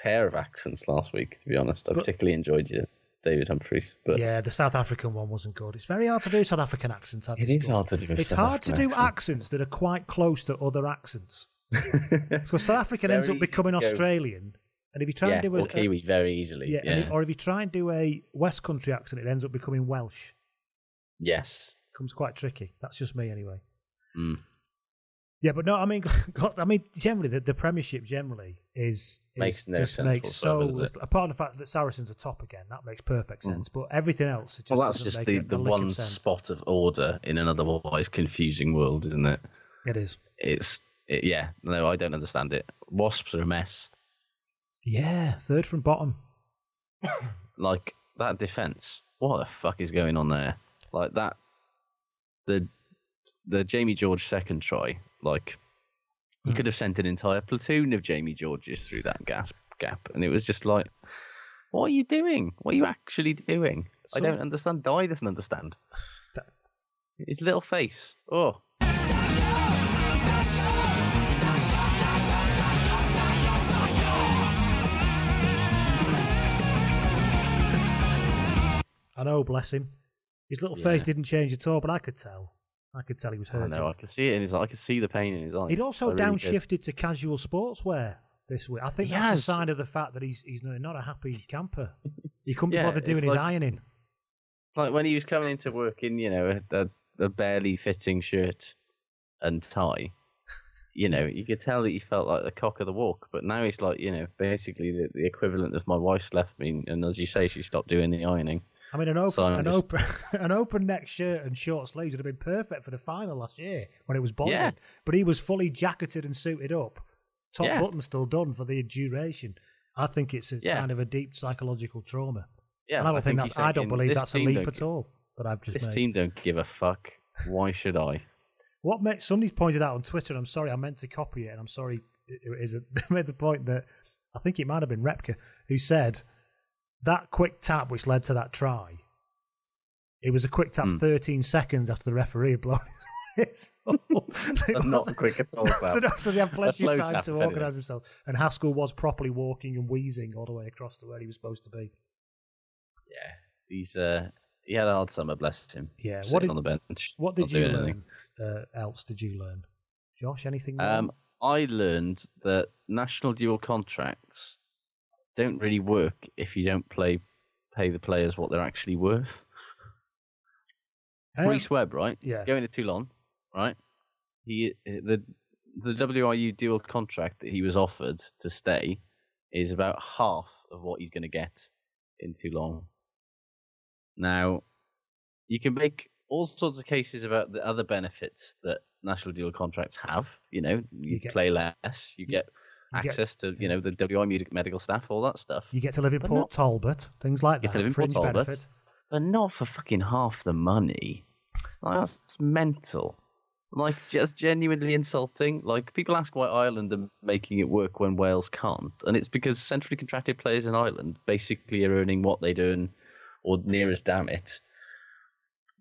Speaker 4: pair of accents last week. To be honest, I
Speaker 3: But-
Speaker 4: particularly enjoyed your David Humphreys. But
Speaker 3: yeah, the South African one wasn't good. It's very hard to do South African accents.
Speaker 4: It is hard to do.
Speaker 3: It's
Speaker 4: South
Speaker 3: hard to do
Speaker 4: accent.
Speaker 3: accents that are quite close to other accents. Because South African ends up becoming
Speaker 4: easy to go-
Speaker 3: Australian, and if you try
Speaker 4: yeah,
Speaker 3: and do a,
Speaker 4: or Kiwi very easily.
Speaker 3: yeah,
Speaker 4: Yeah,
Speaker 3: it- or if you try and do a West Country accent, it ends up becoming Welsh.
Speaker 4: yes.
Speaker 3: Comes quite tricky. That's just me anyway.
Speaker 4: Mm.
Speaker 3: Yeah, but no, I mean, I mean, generally, the, the Premiership generally is, is
Speaker 4: Makes no
Speaker 3: just
Speaker 4: sense
Speaker 3: makes so.
Speaker 4: whatsoever, it?
Speaker 3: Apart from the fact that Saracens are top again, that makes perfect sense. But everything else, it just
Speaker 4: Mm. Well, that's just
Speaker 3: make
Speaker 4: the,
Speaker 3: a, a
Speaker 4: the
Speaker 3: lick of
Speaker 4: one
Speaker 3: sense.
Speaker 4: spot of order in an otherwise confusing world, isn't it?
Speaker 3: It is.
Speaker 4: It's it, yeah. No, I don't understand it. Wasps are a mess.
Speaker 3: Yeah, third from bottom.
Speaker 4: like that defense. What the fuck is going on there? Like that, the the Jamie George second try. Like you
Speaker 3: Hmm.
Speaker 4: could have sent an entire platoon of Jamie Georges through that gas gap, and it was just like, what are you doing? What are you actually doing? I don't understand. Di doesn't understand.
Speaker 3: That-
Speaker 4: His little face. Oh,
Speaker 3: I know, bless him. His little face didn't change at all, but I could tell. I could tell he was
Speaker 4: I
Speaker 3: hurting.
Speaker 4: know. I could see it in his. I could see the pain in his eyes.
Speaker 3: He'd also
Speaker 4: I really did.
Speaker 3: downshifted to casual sportswear this week. I think
Speaker 4: He
Speaker 3: that's a sign of the fact that he's he's not a happy camper. He couldn't be bothered doing
Speaker 4: it's
Speaker 3: his ironing.
Speaker 4: Like when he was coming into work in, you know, a, a, a barely fitting shirt and tie, you know, you could tell that he felt like the cock of the walk. But now he's like, you know, basically the, the equivalent of my wife's left me. And as you say, she stopped doing the ironing.
Speaker 3: I mean, an open,
Speaker 4: So
Speaker 3: an
Speaker 4: just-
Speaker 3: open, an open neck shirt and short sleeves would have been perfect for the final last year when it was boiling.
Speaker 4: Yeah.
Speaker 3: But he was fully jacketed and suited up, top
Speaker 4: Yeah.
Speaker 3: button still done for the duration. I think it's a
Speaker 4: Yeah.
Speaker 3: sign of a deep psychological trauma.
Speaker 4: Yeah,
Speaker 3: and I don't think,
Speaker 4: he's
Speaker 3: that's. I don't believe that's a leap at all that I've just
Speaker 4: This
Speaker 3: made.
Speaker 4: team don't give a fuck. Why should I?
Speaker 3: What made, somebody pointed out on Twitter, and I'm sorry, I meant to copy it, and I'm sorry, it, it is. They made the point that I think it might have been Repka who said that quick tap which led to that try. It was a quick tap
Speaker 4: Hmm.
Speaker 3: 13 seconds after the referee had blown his
Speaker 4: Not
Speaker 3: wasn't-
Speaker 4: quick at all,
Speaker 3: so, no, so they had plenty of time
Speaker 4: tap,
Speaker 3: to organise themselves. And Haskell was properly walking and wheezing all the way across to where he was supposed to be.
Speaker 4: Yeah, he's uh, he had a hard summer, bless him.
Speaker 3: Yeah,
Speaker 4: sitting
Speaker 3: what did-
Speaker 4: on the bench.
Speaker 3: What did you learn? Uh, else did you learn? Josh, anything? more?
Speaker 4: Um, I learned that national dual contracts don't really work if you don't play pay the players what they're actually worth.
Speaker 3: Um,
Speaker 4: Rhys Webb, right?
Speaker 3: yeah.
Speaker 4: Going to Toulon, right? He the the WRU dual contract that he was offered to stay is about half of what he's going to get in Toulon. Now, you can make all sorts of cases about the other benefits that national dual contracts have. You know, you,
Speaker 3: You
Speaker 4: play less, you get
Speaker 3: you get-
Speaker 4: access to you know the WI medic- medical staff, all that stuff.
Speaker 3: You get to live in
Speaker 4: But
Speaker 3: Port
Speaker 4: not-
Speaker 3: Talbot, things like
Speaker 4: You
Speaker 3: that.
Speaker 4: get to live in Port
Speaker 3: fringe
Speaker 4: Talbot.
Speaker 3: benefit.
Speaker 4: but not for fucking half the money. Like, that's mental. Like, just genuinely insulting. Like, people ask why Ireland are making it work when Wales can't, and it's because centrally contracted players in Ireland basically are earning what they earn, or near as damn it,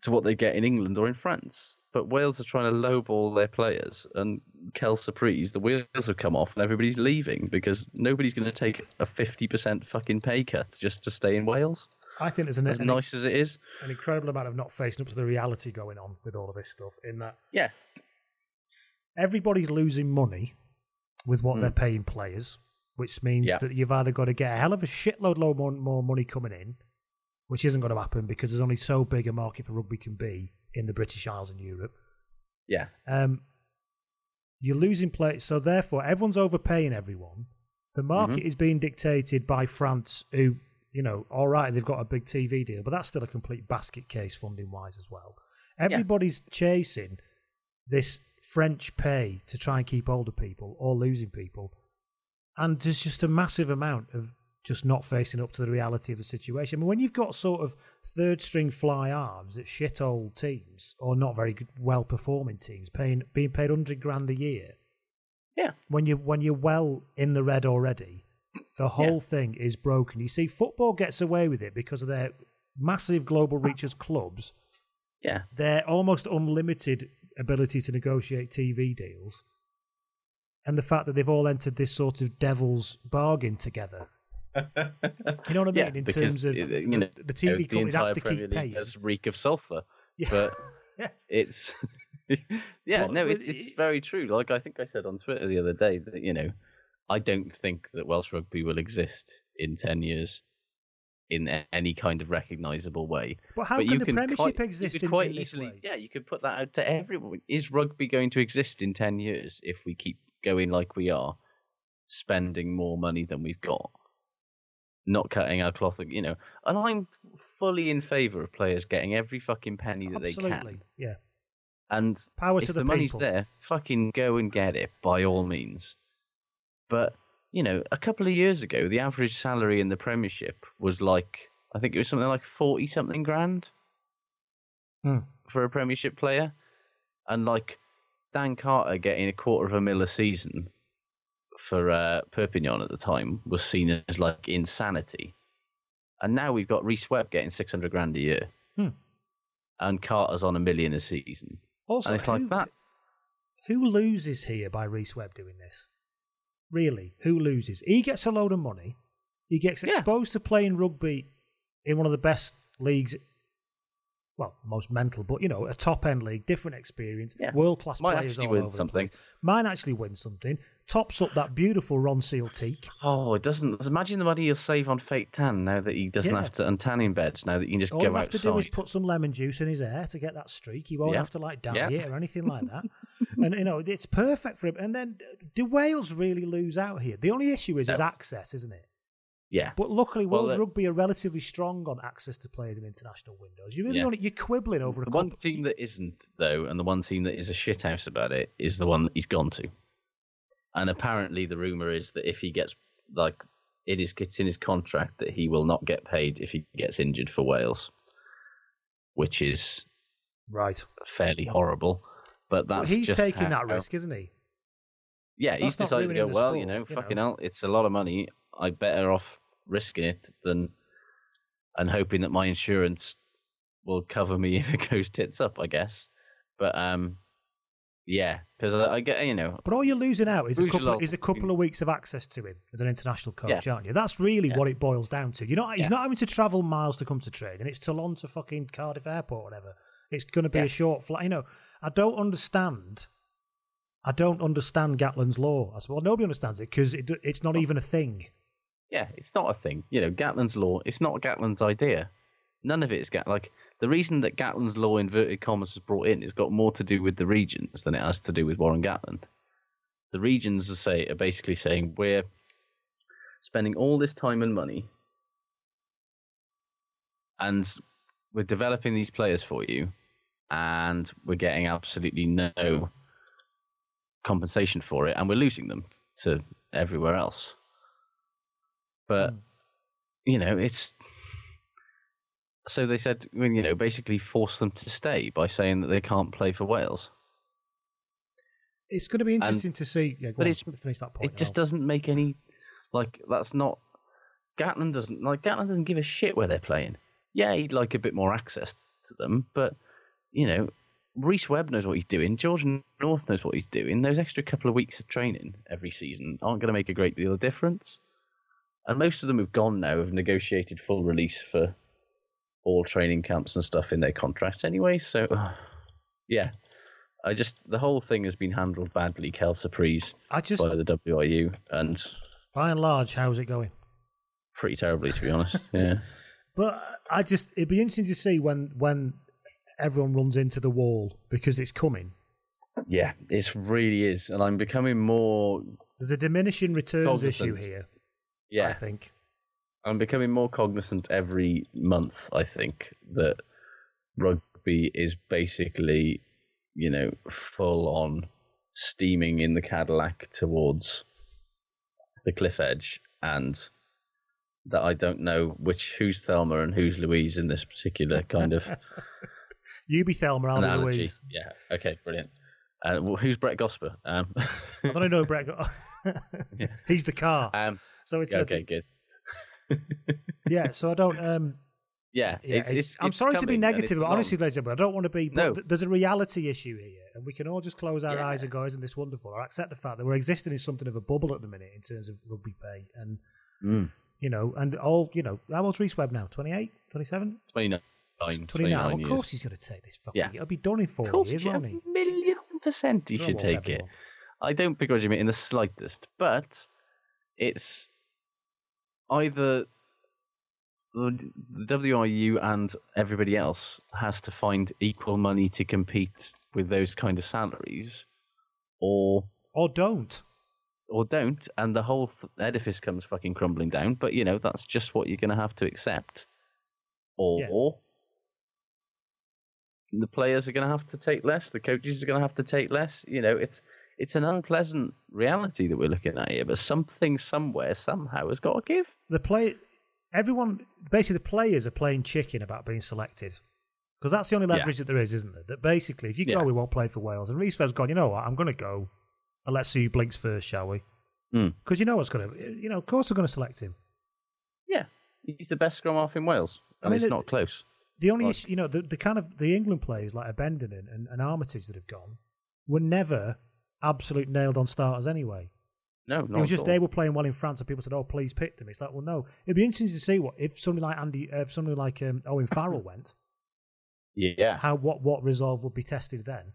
Speaker 4: to what they get in England or in France. But Wales are trying to lowball their players, and Kel surprise, the wheels have come off, and everybody's leaving because nobody's going to take a fifty percent fucking pay cut just to stay in Wales.
Speaker 3: I think there's an,
Speaker 4: As
Speaker 3: an,
Speaker 4: nice as it is.
Speaker 3: an incredible amount of not facing up to the reality going on with all of this stuff. In that
Speaker 4: Yeah.
Speaker 3: everybody's losing money with what hmm. they're paying players, which means.
Speaker 4: Yeah.
Speaker 3: that you've either got to get a hell of a shitload load more, more money coming in, which isn't going to happen because there's only so big a market for rugby can be in the British Isles and Europe.
Speaker 4: Yeah.
Speaker 3: Um, you're losing players, so therefore everyone's overpaying everyone. The market
Speaker 4: Mm-hmm.
Speaker 3: is being dictated by France, who you know, all right, they've got a big TV deal, but that's still a complete basket case funding wise as well. Everybody's chasing this French pay to try and keep older people or losing people, and there's just a massive amount of just not facing up to the reality of the situation. I mean, when you've got sort of third string fly arms at shit old teams or not very good, well performing teams paying being paid hundred grand a year,
Speaker 4: Yeah.
Speaker 3: when you when you're well in the red already, the whole thing is broken. You see, football gets away with it because of their massive global reach as clubs,
Speaker 4: Yeah.
Speaker 3: their almost unlimited ability to negotiate TV deals, and the fact that they've all entered this sort of devil's bargain together. You know what I mean?
Speaker 4: Yeah,
Speaker 3: in terms of the,
Speaker 4: you know
Speaker 3: the TV
Speaker 4: the
Speaker 3: companies have to
Speaker 4: Premier
Speaker 3: keep
Speaker 4: League
Speaker 3: paying.
Speaker 4: does reek of sulfur,
Speaker 3: Yeah.
Speaker 4: but
Speaker 3: yes.
Speaker 4: it's yeah,
Speaker 3: Well,
Speaker 4: no, it's it's very true. Like I think I said on Twitter the other day that you know, I don't think that Welsh rugby will exist in ten years in any kind of recognisable way.
Speaker 3: But how
Speaker 4: but
Speaker 3: can
Speaker 4: you
Speaker 3: the
Speaker 4: can
Speaker 3: Premiership
Speaker 4: quite,
Speaker 3: exist in-
Speaker 4: quite
Speaker 3: in
Speaker 4: easily,
Speaker 3: way?
Speaker 4: yeah, you could put that out to everyone. Is rugby going to exist in ten years if we keep going like we are, spending more money than we've got? Not cutting our cloth, you know. And I'm fully in favour of players getting every fucking penny that they
Speaker 3: Absolutely.
Speaker 4: can.
Speaker 3: Yeah.
Speaker 4: And
Speaker 3: Power
Speaker 4: if
Speaker 3: to
Speaker 4: the,
Speaker 3: the
Speaker 4: money's
Speaker 3: people.
Speaker 4: there, fucking go and get it by all means. But you know, a couple of years ago, the average salary in the Premiership was like I think it was something like forty something grand
Speaker 3: Hmm.
Speaker 4: for a Premiership player, and like Dan Carter getting a quarter of a mil a season for uh, Perpignan at the time was seen as like insanity. And now we've got Rhys Webb getting six hundred grand a year,
Speaker 3: Hmm.
Speaker 4: and Carter's on a million a season.
Speaker 3: Also,
Speaker 4: and it's
Speaker 3: who,
Speaker 4: like that.
Speaker 3: who loses here by Rhys Webb doing this? Really, who loses? He gets a load of money. He gets
Speaker 4: Yeah.
Speaker 3: exposed to playing rugby in one of the best leagues. Well, most mental, but you know, a top end league, different experience,
Speaker 4: Yeah.
Speaker 3: world class
Speaker 4: Might
Speaker 3: players
Speaker 4: actually
Speaker 3: all
Speaker 4: win something.
Speaker 3: Might actually win something. Tops up that beautiful Ronseal teak.
Speaker 4: Oh, it doesn't. Imagine the money you'll save on fake tan now that he doesn't
Speaker 3: Yeah.
Speaker 4: have to on in beds. Now that you can just
Speaker 3: All
Speaker 4: go
Speaker 3: he'll have to do is put some lemon juice in his hair to get that streak. He won't
Speaker 4: Yeah.
Speaker 3: have to like dye it or anything like that. and you know, it's perfect for him. And then, do Wales really lose out here? The only issue is
Speaker 4: No.
Speaker 3: is access, isn't it?
Speaker 4: Yeah,
Speaker 3: But luckily, World
Speaker 4: the-
Speaker 3: Rugby are relatively strong on access to players in international windows. You really
Speaker 4: Yeah.
Speaker 3: only you're quibbling over a
Speaker 4: the one team that isn't though, and the one team that is a shithouse about it is the one that he's gone to. And apparently, the rumor is that if he gets like it is it's in his contract that he will not get paid if he gets injured for Wales, which is
Speaker 3: Right.
Speaker 4: fairly horrible. But that's
Speaker 3: he's
Speaker 4: just
Speaker 3: taking
Speaker 4: how-
Speaker 3: that risk, isn't he?
Speaker 4: Yeah, he's
Speaker 3: That's not
Speaker 4: decided to go. Well, you know,
Speaker 3: you
Speaker 4: fucking
Speaker 3: know.
Speaker 4: hell, it's a lot of money. I'm better off risking it than and hoping that my insurance will cover me if it goes tits up. I guess, but um, yeah, because I, I get you know,
Speaker 3: But all you're losing out is a couple
Speaker 4: Lol-
Speaker 3: is a couple of weeks of access to him as an international coach,
Speaker 4: Yeah.
Speaker 3: aren't you? That's really
Speaker 4: Yeah.
Speaker 3: what it boils down to. You're not he's
Speaker 4: Yeah.
Speaker 3: not having to travel miles to come to training. It's Toulon to fucking Cardiff Airport, or whatever. It's going to be a short flight. You know, I don't understand. I don't understand Gatland's law. I said, well, nobody understands it because it, it's not even a thing.
Speaker 4: Yeah, it's not a thing. You know, Gatland's law. It's not Gatland's idea. None of it is Gat. Like the reason that Gatland's law inverted commas was brought in, it's got more to do with the regions than it has to do with Warren Gatland. The regions are say are basically saying we're spending all this time and money, and we're developing these players for you, and we're getting absolutely no compensation for it, and we're losing them to everywhere else. But mm. you know, it's so they said, you know, basically force them to stay by saying that they can't play for Wales.
Speaker 3: It's going to be interesting to see. Yeah,
Speaker 4: but
Speaker 3: on,
Speaker 4: it's
Speaker 3: finish that point.
Speaker 4: it just doesn't make any like that's not Gatland doesn't like Gatland doesn't give a shit where they're playing. Yeah, he'd like a bit more access to them, but you know, Rhys Webb knows what he's doing. George North knows what he's doing. Those extra couple of weeks of training every season aren't going to make a great deal of difference. And most of them have gone now, have negotiated full release for all training camps and stuff in their contracts anyway. So, yeah, I just the whole thing has been handled badly, Kel Surprise
Speaker 3: I just,
Speaker 4: by the WRU, and
Speaker 3: by and large, how's it going?
Speaker 4: pretty terribly to be honest. Yeah.
Speaker 3: But I just, it'd be interesting to see when when everyone runs into the wall because it's coming.
Speaker 4: Yeah, it really is, and I'm becoming more.
Speaker 3: There's a diminishing returns issue
Speaker 4: Cognizant.
Speaker 3: Here. I think.
Speaker 4: I'm becoming more cognizant every month. I think that rugby is basically, you know, full on steaming in the Cadillac towards the cliff edge, and that I don't know which who's Thelma and who's Louise in this particular kind of
Speaker 3: You be Thelma, I'll be
Speaker 4: analogy.
Speaker 3: Louise.
Speaker 4: Yeah. Okay. Brilliant. Uh, well, who's Brett Gosper? Um,
Speaker 3: I don't know Brett. He's the car.
Speaker 4: um,
Speaker 3: so it's a-
Speaker 4: okay. Good.
Speaker 3: yeah. So I don't. Um,
Speaker 4: Yeah.
Speaker 3: yeah,
Speaker 4: it's,
Speaker 3: it's, I'm
Speaker 4: it's
Speaker 3: sorry to be negative, but honestly, ladies and gentlemen, I don't want to be.
Speaker 4: No.
Speaker 3: th- There's a reality issue here, and we can all just close our
Speaker 4: Yeah.
Speaker 3: eyes and go, "Isn't this wonderful?" Or accept the fact that we're existing in something of a bubble at the minute in terms of rugby pay, and
Speaker 4: Mm.
Speaker 3: you know, and all you know. How old's Rhys Webb now? 28, 27,
Speaker 4: 29.
Speaker 3: 29.
Speaker 4: 29
Speaker 3: Of
Speaker 4: years.
Speaker 3: course, he's going to take this fucking.
Speaker 4: Yeah.
Speaker 3: It'll be done in four years, won't he?
Speaker 4: a million percent he should take it. I don't begrudge him it in the slightest, but it's either the, the WRU and everybody else has to find equal money to compete with those kind of salaries, or
Speaker 3: Or don't.
Speaker 4: or don't, and the whole th- edifice comes fucking crumbling down. But you know that's just what you're going to have to accept, or
Speaker 3: Yeah.
Speaker 4: the players are going to have to take less, the coaches are going to have to take less. You know, it's it's an unpleasant reality that we're looking at here. But something somewhere somehow has got to give.
Speaker 3: the play everyone basically the players are playing chicken about being selected because that's the only
Speaker 4: Yeah.
Speaker 3: leverage that there is isn't there that basically if you
Speaker 4: Yeah.
Speaker 3: go we won't play for wales and rhys has gone you know what i'm going to go and let's see who blinks first shall we
Speaker 4: Mm.
Speaker 3: because you know what's going to you know of course they're going to select him
Speaker 4: Yeah, he's the best scrum half in Wales,
Speaker 3: I
Speaker 4: and
Speaker 3: mean,
Speaker 4: it's
Speaker 3: it-
Speaker 4: not close.
Speaker 3: the only
Speaker 4: Like-
Speaker 3: issue you know the, the kind of the england players like Abendanon and, and armitage that have gone were never absolute nailed on starters anyway
Speaker 4: No,
Speaker 3: it
Speaker 4: not
Speaker 3: was just they were playing well in France, and people said, "Oh, please pick them." It's like, well, no. It'd be interesting to see what if somebody like Andy, uh, if somebody like um, Owen Farrell went.
Speaker 4: Yeah,
Speaker 3: how what what resolve would be tested then?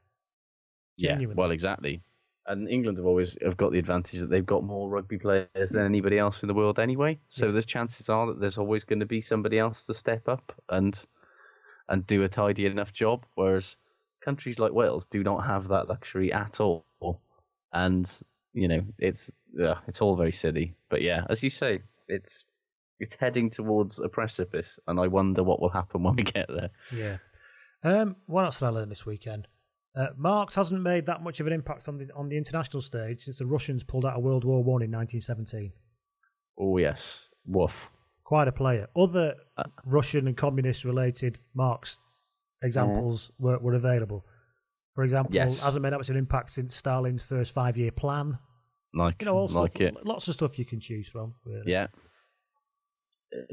Speaker 4: Yeah, well, exactly. And England have always have got the advantage that they've got more rugby players than anybody else in the world anyway. So
Speaker 3: Yeah.
Speaker 4: there's chances are that there's always going to be somebody else to step up and and do a tidy enough job. Whereas countries like Wales do not have that luxury at all. And you know, it's yeah, it's all very silly. But yeah, as you say, it's it's heading towards a precipice, and I wonder what will happen when we get there.
Speaker 3: Yeah. Um, what else did I learn this weekend? Uh, Marx hasn't made that much of an impact on the on the international stage since the Russians pulled out of World War One in 1917.
Speaker 4: Oh yes, woof.
Speaker 3: Quite a player. Other Russian and communist related Marx Mm-hmm. examples were, were available. For example,
Speaker 4: Yes.
Speaker 3: hasn't made that much of an impact since Stalin's first five year plan.
Speaker 4: Like
Speaker 3: You know, all
Speaker 4: like
Speaker 3: stuff,
Speaker 4: it.
Speaker 3: lots of stuff you can choose from. Really.
Speaker 4: Yeah.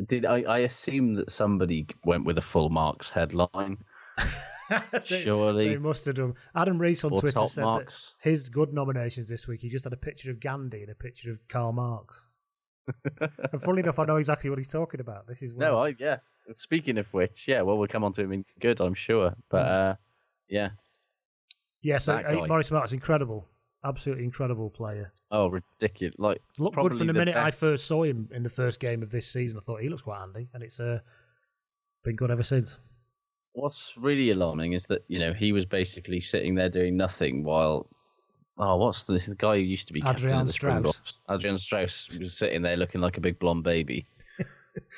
Speaker 4: Did I, I assume that somebody went with a full Marks headline?
Speaker 3: They-
Speaker 4: Surely.
Speaker 3: They must have done. Adam Rees on Twitter said
Speaker 4: marks.
Speaker 3: that his good nominations this week, he just had a picture of Gandhi and a picture of Karl Marx. and funnily enough, I know exactly what he's talking about. This is
Speaker 4: No, I yeah. Speaking of which, yeah, well, we'll come on to him in good, I'm sure. But uh, yeah,
Speaker 3: yeah. So
Speaker 4: that
Speaker 3: uh,
Speaker 4: guy.
Speaker 3: Maurice Marx, incredible, absolutely incredible player.
Speaker 4: oh, ridiculous! Like
Speaker 3: Looked good
Speaker 4: probably
Speaker 3: from the, minute I
Speaker 4: best-
Speaker 3: first saw him in the first game of this season. I thought he looks quite handy, and it's uh, been good ever since.
Speaker 4: What's really alarming is that you know he was basically sitting there doing nothing while. Oh, what's the, the guy who used to be captain
Speaker 3: Adrian
Speaker 4: of the
Speaker 3: Strauss.
Speaker 4: Springboks? Adrian Strauss was sitting there looking like a big blonde baby,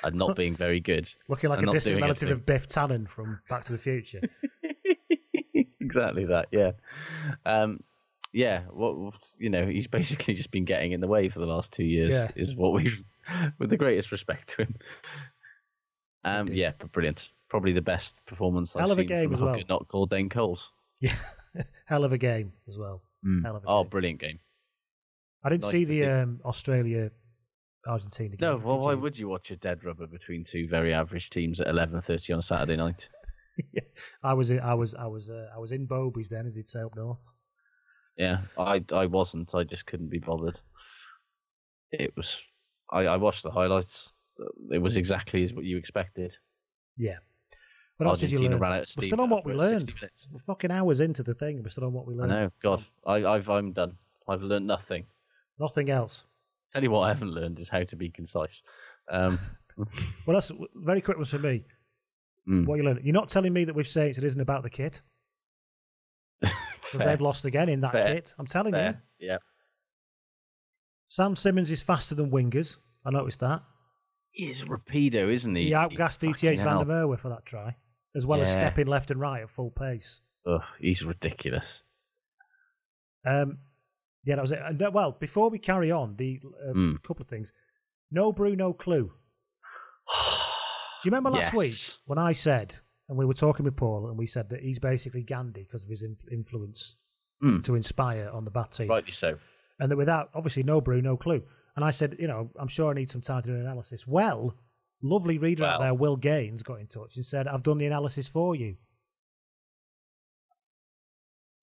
Speaker 4: and not being very good.
Speaker 3: Looking like a distant relative
Speaker 4: anything.
Speaker 3: of Biff Tannen from Back to the Future.
Speaker 4: exactly that. Yeah, um, yeah. What you know, he's basically just been getting in the way for the last two years.
Speaker 3: Yeah.
Speaker 4: Is what we've, with the greatest respect to him. Um,
Speaker 3: Indeed.
Speaker 4: yeah, brilliant. Probably the best performance
Speaker 3: Hell
Speaker 4: I've
Speaker 3: of a game
Speaker 4: from
Speaker 3: as well.
Speaker 4: not called Dane Coles.
Speaker 3: yeah, hell of a game as well. Hell of a
Speaker 4: Oh,
Speaker 3: game.
Speaker 4: brilliant game.
Speaker 3: I didn't
Speaker 4: nice
Speaker 3: see the
Speaker 4: see.
Speaker 3: um, Australia Argentina game.
Speaker 4: No, well,
Speaker 3: did
Speaker 4: why
Speaker 3: you?
Speaker 4: would you watch a dead rubber between two very average teams at eleven thirty on a Saturday night?
Speaker 3: I was in, I was I was uh, I was in Bobies then, as he'd say up north.
Speaker 4: Yeah, I I wasn't. I just couldn't be bothered. It was. I, I watched the highlights. It was exactly as what you expected.
Speaker 3: Yeah. What else did you
Speaker 4: Argentina
Speaker 3: learn?
Speaker 4: ran out of
Speaker 3: We're still on what we learned. We're fucking hours into the thing. and We're still on what we
Speaker 4: I
Speaker 3: learned.
Speaker 4: know. God, I, I've I'm done. I've learned nothing.
Speaker 3: Nothing else.
Speaker 4: Tell you what, I haven't learned is how to be concise. Um,
Speaker 3: Well, that's very quick was for me.
Speaker 4: mm.
Speaker 3: What you learn? You're not telling me that with Saints it isn't about the kit because they've lost again in that
Speaker 4: Fair.
Speaker 3: kit. I'm telling you.
Speaker 4: Yeah.
Speaker 3: Sam Simmonds is faster than wingers. I noticed that.
Speaker 4: He's a rapido, isn't he?
Speaker 3: He outgassed DTH Van
Speaker 4: hell.
Speaker 3: der Merwe for that try, as well as stepping left and right at full pace.
Speaker 4: Ugh, he's ridiculous.
Speaker 3: Um, yeah, that was it. And, uh, well, before we carry on, the uh,
Speaker 4: Mm.
Speaker 3: couple of things. No brew, no clue. Do you remember last
Speaker 4: Yes.
Speaker 3: week when I said, and we were talking with Paul, and we said that he's basically Gandhi because of his in- influence
Speaker 4: Mm.
Speaker 3: to inspire on the bat team,
Speaker 4: Rightly so.
Speaker 3: and that without obviously no brew, no clue. And I said, you know, I'm sure I need some time to do an analysis. Well, lovely reader out
Speaker 4: Well.
Speaker 3: there, Will Gaines, got in touch and said, I've done the analysis for you.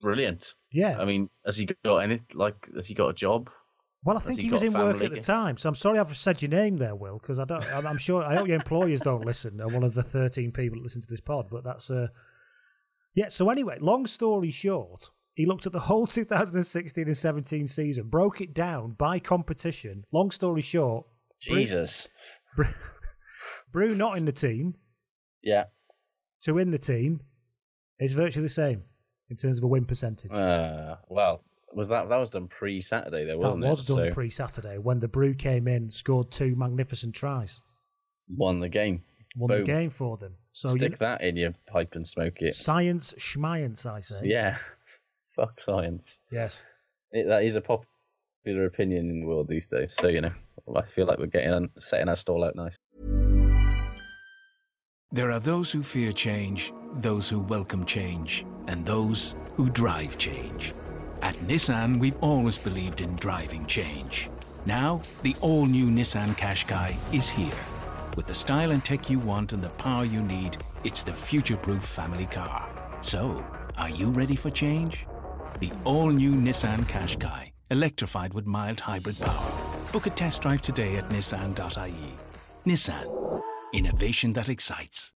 Speaker 4: Brilliant.
Speaker 3: Yeah.
Speaker 4: I mean, has he got any? Like, has he got a job?
Speaker 3: Well, I think
Speaker 4: he
Speaker 3: he was in work at the time, so I'm sorry I've said your name there, Will, because I don't. I'm, I'm sure. I hope your employers don't listen. Are one of the 13 people that listen to this pod, but that's uh, yeah. So anyway, long story short, he looked at the whole 2016 and 17 season, broke it down by competition. Long story short,
Speaker 4: Jesus.
Speaker 3: Brew, Brew not in the team
Speaker 4: Yeah.
Speaker 3: to win the team is virtually the same in terms of a win percentage.
Speaker 4: Uh, well, was that that was done pre-Saturday though,
Speaker 3: that
Speaker 4: wasn't
Speaker 3: was
Speaker 4: it?
Speaker 3: Was done
Speaker 4: So,
Speaker 3: pre-Saturday when the Brew came in, scored two magnificent tries,
Speaker 4: won the game.
Speaker 3: won the game for them. So you
Speaker 4: Stick that in your pipe and smoke it.
Speaker 3: Science schmience, I say.
Speaker 4: Yeah. Fuck science.
Speaker 3: Yes.
Speaker 4: It, that is a popular opinion in the world these days. So you know, I feel like we're getting setting our stall out nice.
Speaker 6: There are those who fear change, those who welcome change, and those who drive change. At Nissan, we've always believed in driving change. Now, the all new Nissan Qashqai is here. With the style and tech you want and the power you need, it's the future proof family car. So, are you ready for change? The all new Nissan Qashqai, electrified with mild hybrid power. Book a test drive today at nissan.ie. Nissan, innovation that excites.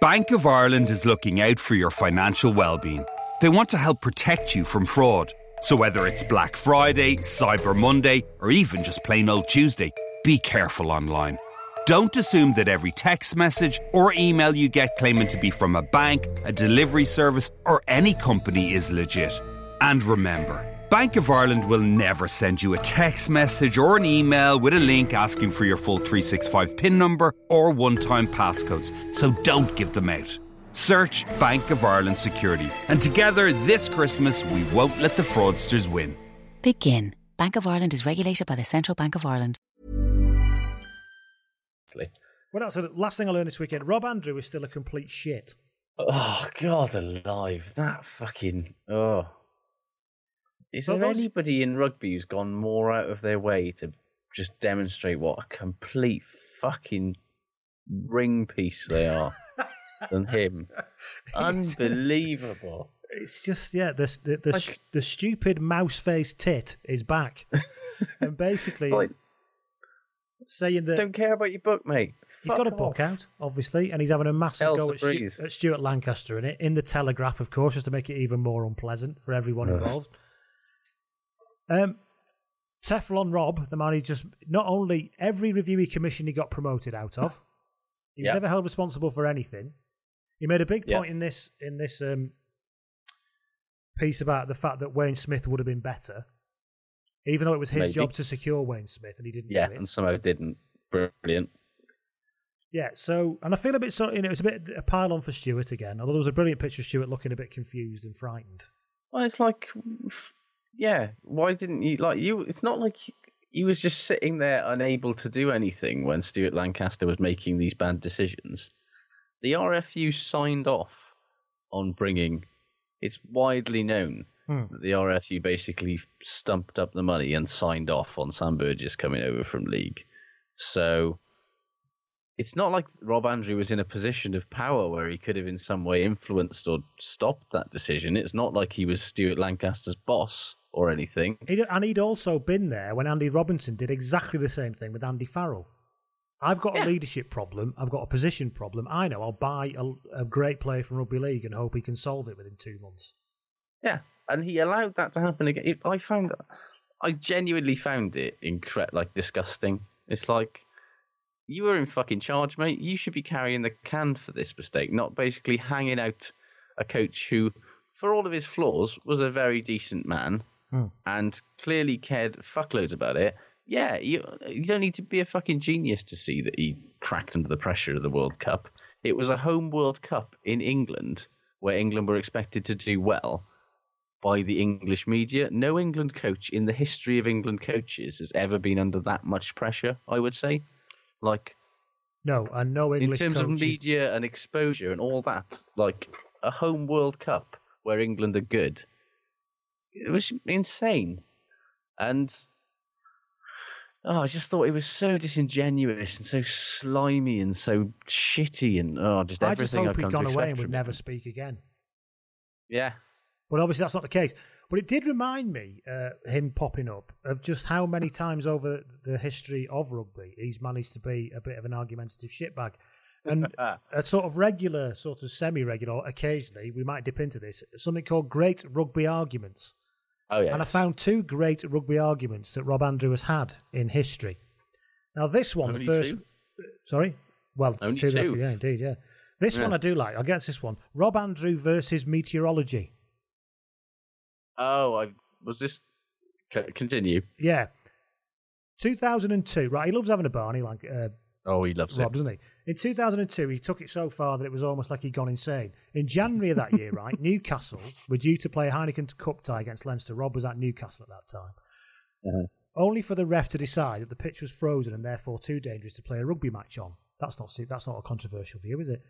Speaker 7: Bank of Ireland is looking out for your financial well-being. They want to help protect you from fraud. So whether it's Black Friday, Cyber Monday, or even just plain old Tuesday, be careful online. Don't assume that every text message or email you get claiming to be from a bank, a delivery service, or any company is legit. And remember, Bank of Ireland will never send you a text message or an email with a link asking for your full 365 PIN number or one time passcodes, so don't give them out. Search Bank of Ireland Security, and together this Christmas we won't let the fraudsters win.
Speaker 8: Begin. Bank of Ireland is regulated by the Central Bank of Ireland.
Speaker 3: Well, that's the last thing I learned this weekend. Rob Andrew is still a complete shit.
Speaker 4: Oh God, alive! That fucking oh. Is there anybody in rugby who's gone more out of their way to just demonstrate what a complete fucking ring piece they are than him? Uh, Unbelievable.
Speaker 3: It's just yeah, the the the,
Speaker 4: Like-
Speaker 3: the stupid mouse faced tit is back, and basically
Speaker 4: It's like,
Speaker 3: saying that
Speaker 4: don't care about your book, mate.
Speaker 3: he's got a book
Speaker 4: off.
Speaker 3: out, obviously, and he's having a massive
Speaker 4: Hell's
Speaker 3: go at, Stu- at Stuart Lancaster in it in the Telegraph, of course, just to make it even more unpleasant for everyone involved. Um, Teflon Rob, the man who just not only every review he commissioned, he got promoted out of. He was
Speaker 4: Yeah.
Speaker 3: never held responsible for anything. He made a big
Speaker 4: Yeah.
Speaker 3: point in this in this um, piece about the fact that Wayne Smith would have been better, even though it was his
Speaker 4: Maybe.
Speaker 3: job to secure Wayne Smith, and he didn't
Speaker 4: Yeah,
Speaker 3: do it.
Speaker 4: and somehow didn't. Brilliant.
Speaker 3: Yeah, so and I feel a bit sort. You know, it's a bit a pile on for Stuart again. Although there was a brilliant picture of Stuart looking a bit confused and frightened.
Speaker 4: Well, it's like, yeah. Why didn't you like you? It's not like he was just sitting there unable to do anything when Stuart Lancaster was making these bad decisions. The RFU signed off on bringing. It's widely known
Speaker 3: Hmm.
Speaker 4: that the RFU basically stumped up the money and signed off on Sam Burgess coming over from league. So it's not like Rob Andrew was in a position of power where he could have in some way influenced or stopped that decision. It's not like he was Stuart Lancaster's boss or anything.
Speaker 3: He'd, and he'd also been there when Andy Robinson did exactly the same thing with Andy Farrell. I've got
Speaker 4: Yeah.
Speaker 3: a leadership problem. I've got a position problem. I know I'll buy a, a great player from rugby league and hope he can solve it within two months.
Speaker 4: Yeah, and he allowed that to happen again. It, I found, I genuinely found it incre- like disgusting. It's like you were in fucking charge, mate. You should be carrying the can for this mistake, not basically hanging out a coach who, for all of his flaws, was a very decent man
Speaker 3: Hmm.
Speaker 4: and clearly cared fuckloads about it. Yeah, you you don't need to be a fucking genius to see that he cracked under the pressure of the World Cup. It was a home World Cup in England where England were expected to do well by the English media. No England coach in the history of England coaches has ever been under that much pressure, I would say. Like
Speaker 3: No, and no English
Speaker 4: in terms of media and exposure and all that, like a home World Cup where England are good. It was insane. And oh, I just thought it was so disingenuous and so slimy and so shitty and oh, just
Speaker 3: I just
Speaker 4: everything
Speaker 3: hope he'd gone away and would never speak again.
Speaker 4: Yeah,
Speaker 3: But obviously that's not the case. But it did remind me, uh, him popping up, of just how many times over the history of rugby he's managed to be a bit of an argumentative shitbag. And a sort of regular, sort of semi-regular, occasionally we might dip into this, something called Great Rugby Arguments.
Speaker 4: Oh yeah.
Speaker 3: And I found two great rugby arguments that Rob Andrew has had in history. Now this one,
Speaker 4: Only
Speaker 3: the first,
Speaker 4: two?
Speaker 3: sorry, well,
Speaker 4: Only
Speaker 3: two,
Speaker 4: two?
Speaker 3: yeah, indeed, yeah. This
Speaker 4: Yeah.
Speaker 3: one I do like. I'll get to this one. Rob Andrew versus meteorology.
Speaker 4: Oh, I was this. Continue.
Speaker 3: Yeah. 2002, right? He loves having a Barney, like uh,
Speaker 4: Oh, he loves
Speaker 3: Rob,
Speaker 4: it.
Speaker 3: doesn't he? In 2002, he took it so far that it was almost like he'd gone insane. In January of that year, right, Newcastle were due to play a Heineken Cup tie against Leinster. Rob was at Newcastle at that time.
Speaker 4: Uh-huh.
Speaker 3: Only for the ref to decide that the pitch was frozen and therefore too dangerous to play a rugby match on. That's not that's not a controversial view, is it?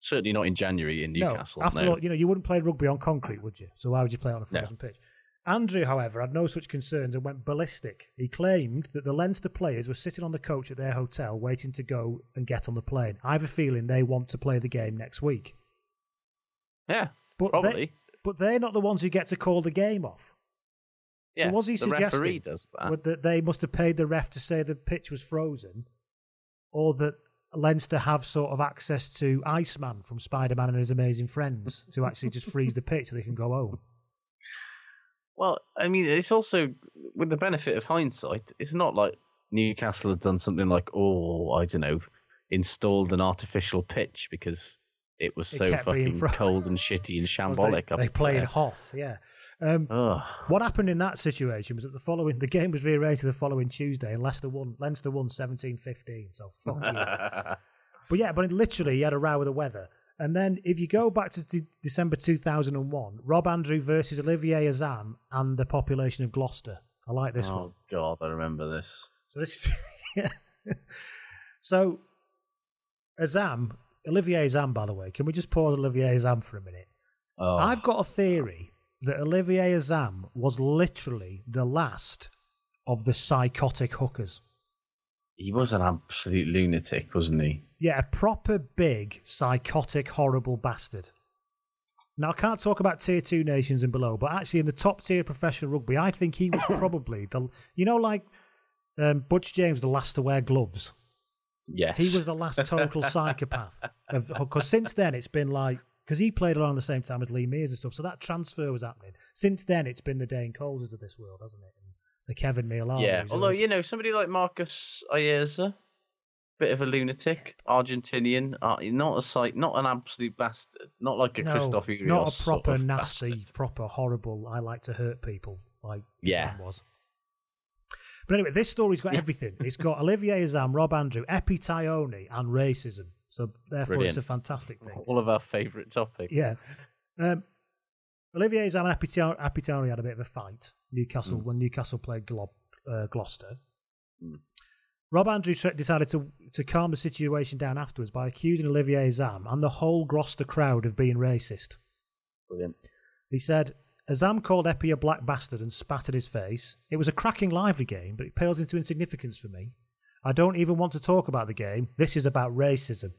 Speaker 4: Certainly not in January in Newcastle.
Speaker 3: No. After
Speaker 4: no.
Speaker 3: all, you know, you wouldn't play rugby on concrete, would you? So why would you play on a
Speaker 4: No.
Speaker 3: frozen pitch? Andrew, however, had no such concerns and went ballistic. He claimed that the Leinster players were sitting on the coach at their hotel waiting to go and get on the plane. I have a feeling they want to play the game next week.
Speaker 4: yeah,
Speaker 3: But
Speaker 4: probably.
Speaker 3: They, but they're not the ones who get to call the game off.
Speaker 4: yeah,
Speaker 3: so was he
Speaker 4: the
Speaker 3: suggesting
Speaker 4: referee does that.
Speaker 3: that they must have paid the ref to say the pitch was frozen, or that Leinster have sort of access to Iceman from Spider-Man and his Amazing Friends to actually just freeze the pitch so they can go home?
Speaker 4: Well, I mean, it's also with the benefit of hindsight. It's not like Newcastle had done something like, oh, I don't know, installed an artificial pitch because it was
Speaker 3: It
Speaker 4: so fucking cold and shitty and shambolic.
Speaker 3: They, they play in
Speaker 4: there.
Speaker 3: Hoth, yeah. Um, what happened in that situation was that the following the game was rearranged to the following Tuesday and Leicester won Leinster won 17-15, so fuck you. But yeah, but literally, he had a row with the weather. And then, if you go back to de- December 2001, Rob Andrew versus Olivier Azam and the population of Gloucester. I like this oh, one.
Speaker 4: oh God, I remember this.
Speaker 3: So this is. yeah. So, Azam, Olivier Azam, by the way, can we just pause Olivier Azam for a minute?
Speaker 4: Oh,
Speaker 3: I've got a theory that Olivier Azam was literally the last of the psychotic hookers.
Speaker 4: He was an absolute lunatic, wasn't he?
Speaker 3: Yeah, a proper big, psychotic, horrible bastard. Now, I can't talk about tier two nations and below, but actually, in the top tier of professional rugby, I think he was probably the. You know, like um, Butch James, the last to wear gloves.
Speaker 4: Yes,
Speaker 3: He was the last total psychopath. Because since then, it's been like. Because he played along the same time as Lee Mears and stuff, so that transfer was happening. Since then, it's been the Dane Coleses of this world, hasn't it? And the Keven Mealamu.
Speaker 4: Yeah, although you know somebody like Marcus Ayerza, bit of a lunatic, Argentinian, uh, not a sight, not an absolute bastard, not like a
Speaker 3: no,
Speaker 4: Christophe Urios
Speaker 3: not a
Speaker 4: sort
Speaker 3: proper
Speaker 4: of
Speaker 3: nasty,
Speaker 4: bastard.
Speaker 3: proper horrible. I like to hurt people like
Speaker 4: Yeah.
Speaker 3: Azam was. But anyway, this story's got everything. It's got Olivier Azam, Rob Andrew, Epi Taione, and racism. So therefore,
Speaker 4: Brilliant.
Speaker 3: it's a fantastic thing.
Speaker 4: All of our favourite topics.
Speaker 3: Yeah. Um, Olivier Azam and Epi Taione had a bit of a fight. Newcastle when Newcastle played Glo- uh, Gloucester. Rob Andrew tr- decided to to calm the situation down afterwards by accusing Olivier Azam and the whole Gloucester crowd of being racist.
Speaker 4: Brilliant.
Speaker 3: He said, Azam called Epi a black bastard and spat at his face. It was a cracking, lively game, but it pales into insignificance for me. I don't even want to talk about the game. This is about racism.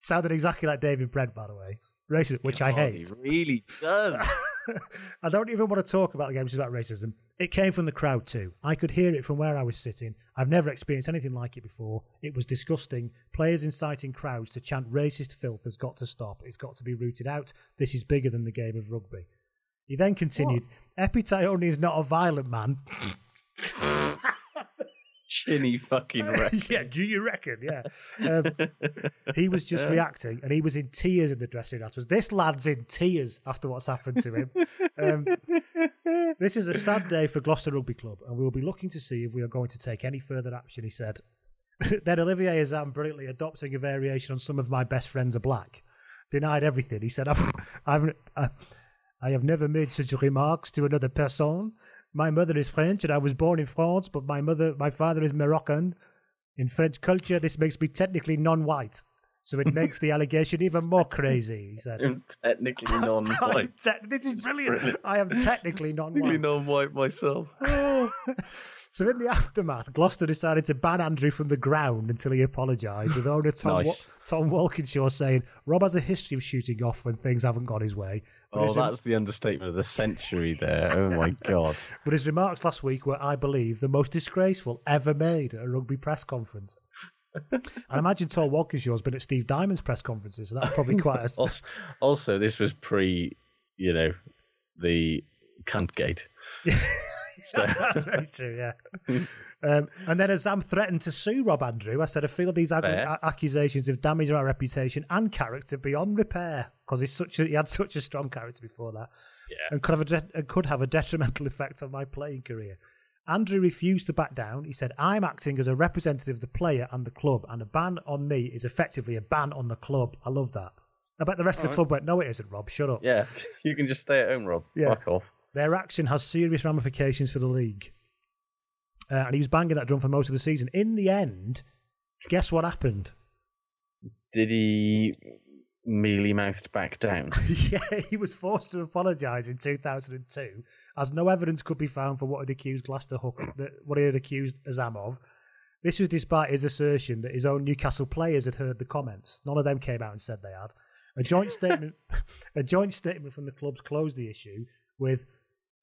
Speaker 3: Sounded exactly like David Brent, by the way. Racism, which I hate.
Speaker 4: He really does.
Speaker 3: I don't even want to talk about the game, which is about racism. It came from the crowd too. I could hear it from where I was sitting. I've never experienced anything like it before. It was disgusting. Players inciting crowds to chant racist filth has got to stop. It's got to be rooted out. This is bigger than the game of rugby. He then continued, Epitaione is not a violent man.
Speaker 4: Chinny fucking wreck.
Speaker 3: yeah, do you reckon? Yeah. Um, he was just reacting and he was in tears in the dressing room afterwards. This lad's in tears after what's happened to him. Um, this is a sad day for Gloucester Rugby Club and we will be looking to see if we are going to take any further action, he said. then Olivier Azam brilliantly adopting a variation on some of my best friends are black. Denied everything. He said, I've, I've, uh, I have never made such remarks to another person. My mother is French and I was born in France, but my mother, my father is Moroccan. In French culture, this makes me technically non-white, so it makes the allegation even more crazy. He said,
Speaker 4: I'm technically
Speaker 3: I'm
Speaker 4: non-white.
Speaker 3: te- "This is brilliant. I am technically
Speaker 4: Technically
Speaker 3: non-white."
Speaker 4: non-white myself.
Speaker 3: So in the aftermath, Gloucester decided to ban Andrew from the ground until he apologised, with owner Tom,
Speaker 4: Nice.
Speaker 3: Wa- Tom Walkinshaw saying, Rob has a history of shooting off when things haven't gone his way. But,
Speaker 4: Oh,
Speaker 3: rem-
Speaker 4: that's the understatement of the century there. Oh my god.
Speaker 3: but his remarks last week were, I believe, the most disgraceful ever made at a rugby press conference. I imagine Tom Walkinshaw's been at Steve Diamond's press conferences, so that's probably quite a...
Speaker 4: Also, also, this was pre, you know, the cunt gate. So,
Speaker 3: That's very true, yeah. um, and then Azam threatened to sue Rob Andrew. I said, I feel these ag- a- accusations have damaged our reputation and character beyond repair because he's such a, he had such a strong character before that,
Speaker 4: Yeah.
Speaker 3: and could have a de- and could have a detrimental effect on my playing career. Andrew refused to back down. He said, "I'm acting as a representative of the player and the club, and a ban on me is effectively a ban on the club." I love that. I bet the rest of the club went, "No, it isn't, Rob. Shut up."
Speaker 4: yeah, you can just stay at home, Rob.
Speaker 3: Yeah.
Speaker 4: Fuck off.
Speaker 3: Their action has serious ramifications for the league. Uh, and he was banging that drum for most of the season. In the end, guess what happened?
Speaker 4: Did he mealy mouthed back down?
Speaker 3: yeah, he was forced to apologise in 2002, as no evidence could be found for what had accused Gloucester Hook, that- what he had accused Azam of. This was despite his assertion that his own Newcastle players had heard the comments. None of them came out and said they had. A joint statement, a joint statement from the clubs closed the issue with,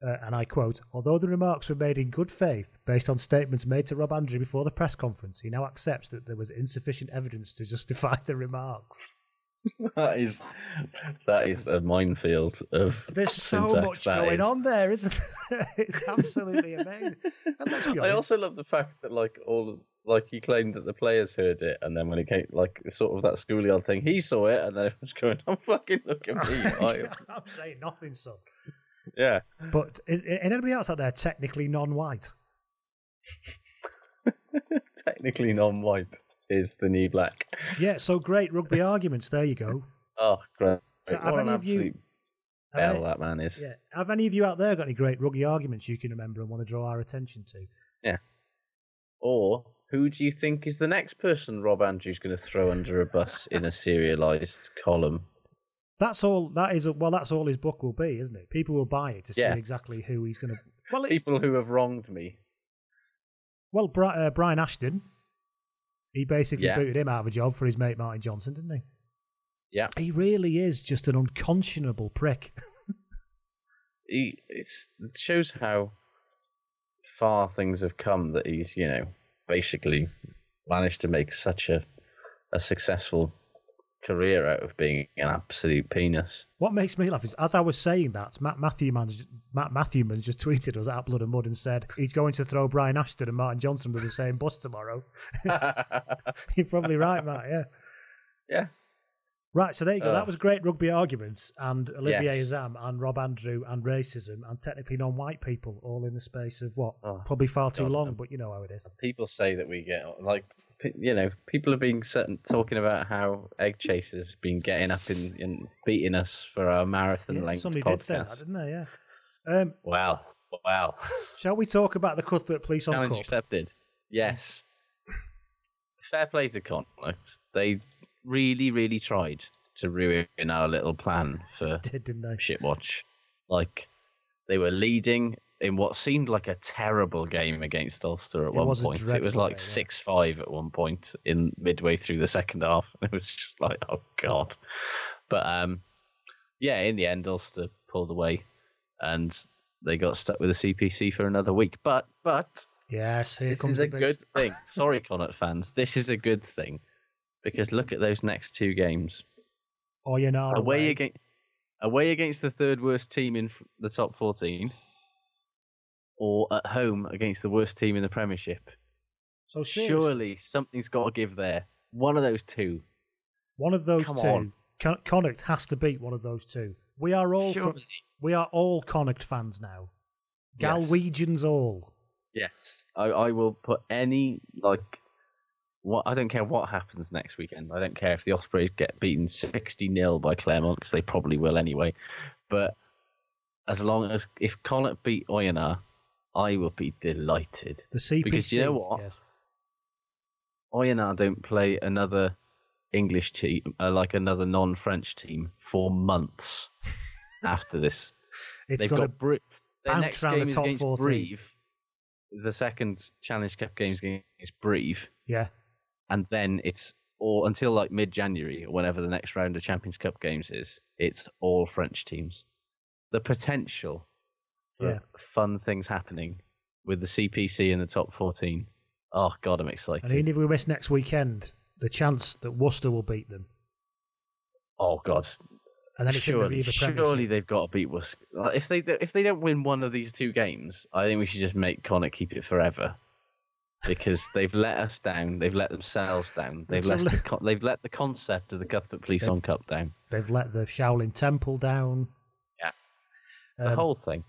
Speaker 3: uh, and I quote: "Although the remarks were made in good faith, based on statements made to Rob Andrew before the press conference, he now accepts that there was insufficient evidence to justify the remarks."
Speaker 4: that is that is a minefield of.
Speaker 3: There's so much going
Speaker 4: is.
Speaker 3: on there, isn't there? It's absolutely amazing. And
Speaker 4: I also love the fact that like all like he claimed that the players heard it, and then when it came like sort of that schoolyard thing, he saw it, and then it was going, "I'm fucking looking at me."
Speaker 3: I'm saying nothing, son.
Speaker 4: Yeah,
Speaker 3: But is, is anybody else out there technically non-white?
Speaker 4: technically non-white is the new black.
Speaker 3: Yeah, so great rugby arguments. There you go.
Speaker 4: Oh, great!
Speaker 3: So have
Speaker 4: what an
Speaker 3: any of you-
Speaker 4: bell
Speaker 3: any-
Speaker 4: that man is.
Speaker 3: Yeah. Have any of you out there got any great rugby arguments you can remember and want to draw our attention to?
Speaker 4: Yeah. Or who do you think is the next person Rob Andrews going to throw under a bus in a serialized column?
Speaker 3: That's all. That is well. That's all his book will be, isn't it? People will buy it to see
Speaker 4: Yeah.
Speaker 3: exactly who he's going to. Well, it,
Speaker 4: People who have wronged me.
Speaker 3: well, Bri- uh, Brian Ashton. He basically
Speaker 4: Yeah.
Speaker 3: booted him out of a job for his mate Martin Johnson, didn't he?
Speaker 4: Yeah.
Speaker 3: He really is just an unconscionable prick.
Speaker 4: he it's, it shows how far things have come that he's you know basically managed to make such a a successful career out of being an absolute penis.
Speaker 3: What makes me laugh is, as I was saying that, Matt Matthewman, Matt Matthewman just tweeted us at Blood and Mud and said he's going to throw Brian Ashton and Martin Johnson to the same bus tomorrow. You're probably right, Matt. Yeah.
Speaker 4: Yeah.
Speaker 3: Right, so there you go.
Speaker 4: Ugh.
Speaker 3: that was great rugby arguments, and Olivier
Speaker 4: Yes.
Speaker 3: Azam and Rob Andrew and racism and technically non-white people all in the space of what?
Speaker 4: Oh,
Speaker 3: Probably far too
Speaker 4: God.
Speaker 3: long, but you know how it is.
Speaker 4: People say that we get like you know people have been certain, talking about how egg chasers have been getting up and, and beating us for our marathon
Speaker 3: Yeah,
Speaker 4: length
Speaker 3: somebody
Speaker 4: podcast.
Speaker 3: did say that, didn't they? Yeah. Um,
Speaker 4: Wow, wow.
Speaker 3: shall we talk about the Cuthbert Police on
Speaker 4: Challenge
Speaker 3: Cup?
Speaker 4: accepted. Yes. Fair play to Connacht. They really, really tried to ruin our little plan for
Speaker 3: Did, didn't they?
Speaker 4: Shitwatch. Like, they were leading in what seemed like a terrible game against Ulster at
Speaker 3: It
Speaker 4: one point. It was like
Speaker 3: game, yeah.
Speaker 4: 6 5 at one point in midway through the second half. It was just like, oh, God. But, um, yeah, in the end, Ulster pulled away and they got stuck with the CPC for another week. But but
Speaker 3: Yes, here
Speaker 4: this
Speaker 3: comes
Speaker 4: is a good
Speaker 3: st-
Speaker 4: thing. Sorry, Connacht fans, this is a good thing because look at those next two games
Speaker 3: Oyonnax
Speaker 4: away against away against the third worst team in the top fourteen, or at home against the worst team in the Premiership.
Speaker 3: So seriously,
Speaker 4: Surely something's got to give there. One of those two.
Speaker 3: one of those
Speaker 4: Come
Speaker 3: two,
Speaker 4: on.
Speaker 3: Con- Connacht has to beat one of those two. We are all from, we are all Connacht fans now.
Speaker 4: Yes.
Speaker 3: Galwegians all.
Speaker 4: Yes, I, I will put any like. What I don't care what happens next weekend. I don't care if the Ospreys get beaten sixty 0 by Clermont because they probably will anyway. But as long as if Connacht beat Oyonnax, I will be delighted.
Speaker 3: The CPC.
Speaker 4: Because you know what?
Speaker 3: Yes.
Speaker 4: Oyonnax don't play another English team, uh, like another non-French team, for months after this.
Speaker 3: It's
Speaker 4: They've
Speaker 3: going to
Speaker 4: got Bri- their next
Speaker 3: round the
Speaker 4: game is
Speaker 3: top
Speaker 4: against
Speaker 3: 14.
Speaker 4: Brive. The second Challenge Cup game is against Brive,
Speaker 3: yeah.
Speaker 4: and then it's all until like mid-January or whenever the next round of Champions Cup games is. It's all French teams. The potential for
Speaker 3: Yeah.
Speaker 4: fun things happening with the CPC in the top 14. Oh God, I'm excited.
Speaker 3: And even if we miss next weekend, the chance that Worcester will beat them,
Speaker 4: Oh God!
Speaker 3: and then it's in the
Speaker 4: surely, surely they've got to beat Worcester. Like, If they do- if they don't win one of these two games, I think we should just make Connacht keep it forever, because they've let us down. They've let themselves down. They've let the con- they've let the concept of the Cuthbert Police on Cup down.
Speaker 3: They've let the Shaolin Temple down.
Speaker 4: Yeah, the
Speaker 3: Um,
Speaker 4: whole thing.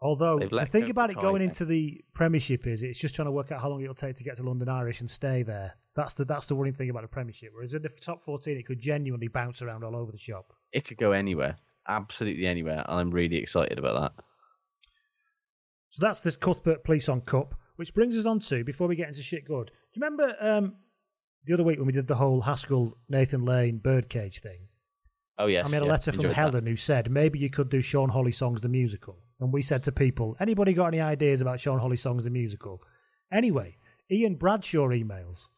Speaker 3: Although the thing about it going into the Premiership is it's just trying to work out how long it'll take to get to London Irish and stay there. That's the that's the worrying thing about the Premiership. Whereas in the top fourteen, it could genuinely bounce around all over the shop.
Speaker 4: It could go anywhere, absolutely anywhere, and I'm really excited about that.
Speaker 3: So that's the Cuthbert Police on Cup, which brings us on to before we get into shit good. Do you remember um, the other week when we did the whole Haskell Nathan Lane birdcage thing?
Speaker 4: Oh yes,
Speaker 3: I made a
Speaker 4: yeah,
Speaker 3: letter from
Speaker 4: enjoyed that.
Speaker 3: Helen who said maybe you could do Sean Holly songs the musical, and we said to people, anybody got any ideas about Sean Holly songs the musical? Anyway, Ian Bradshaw emails.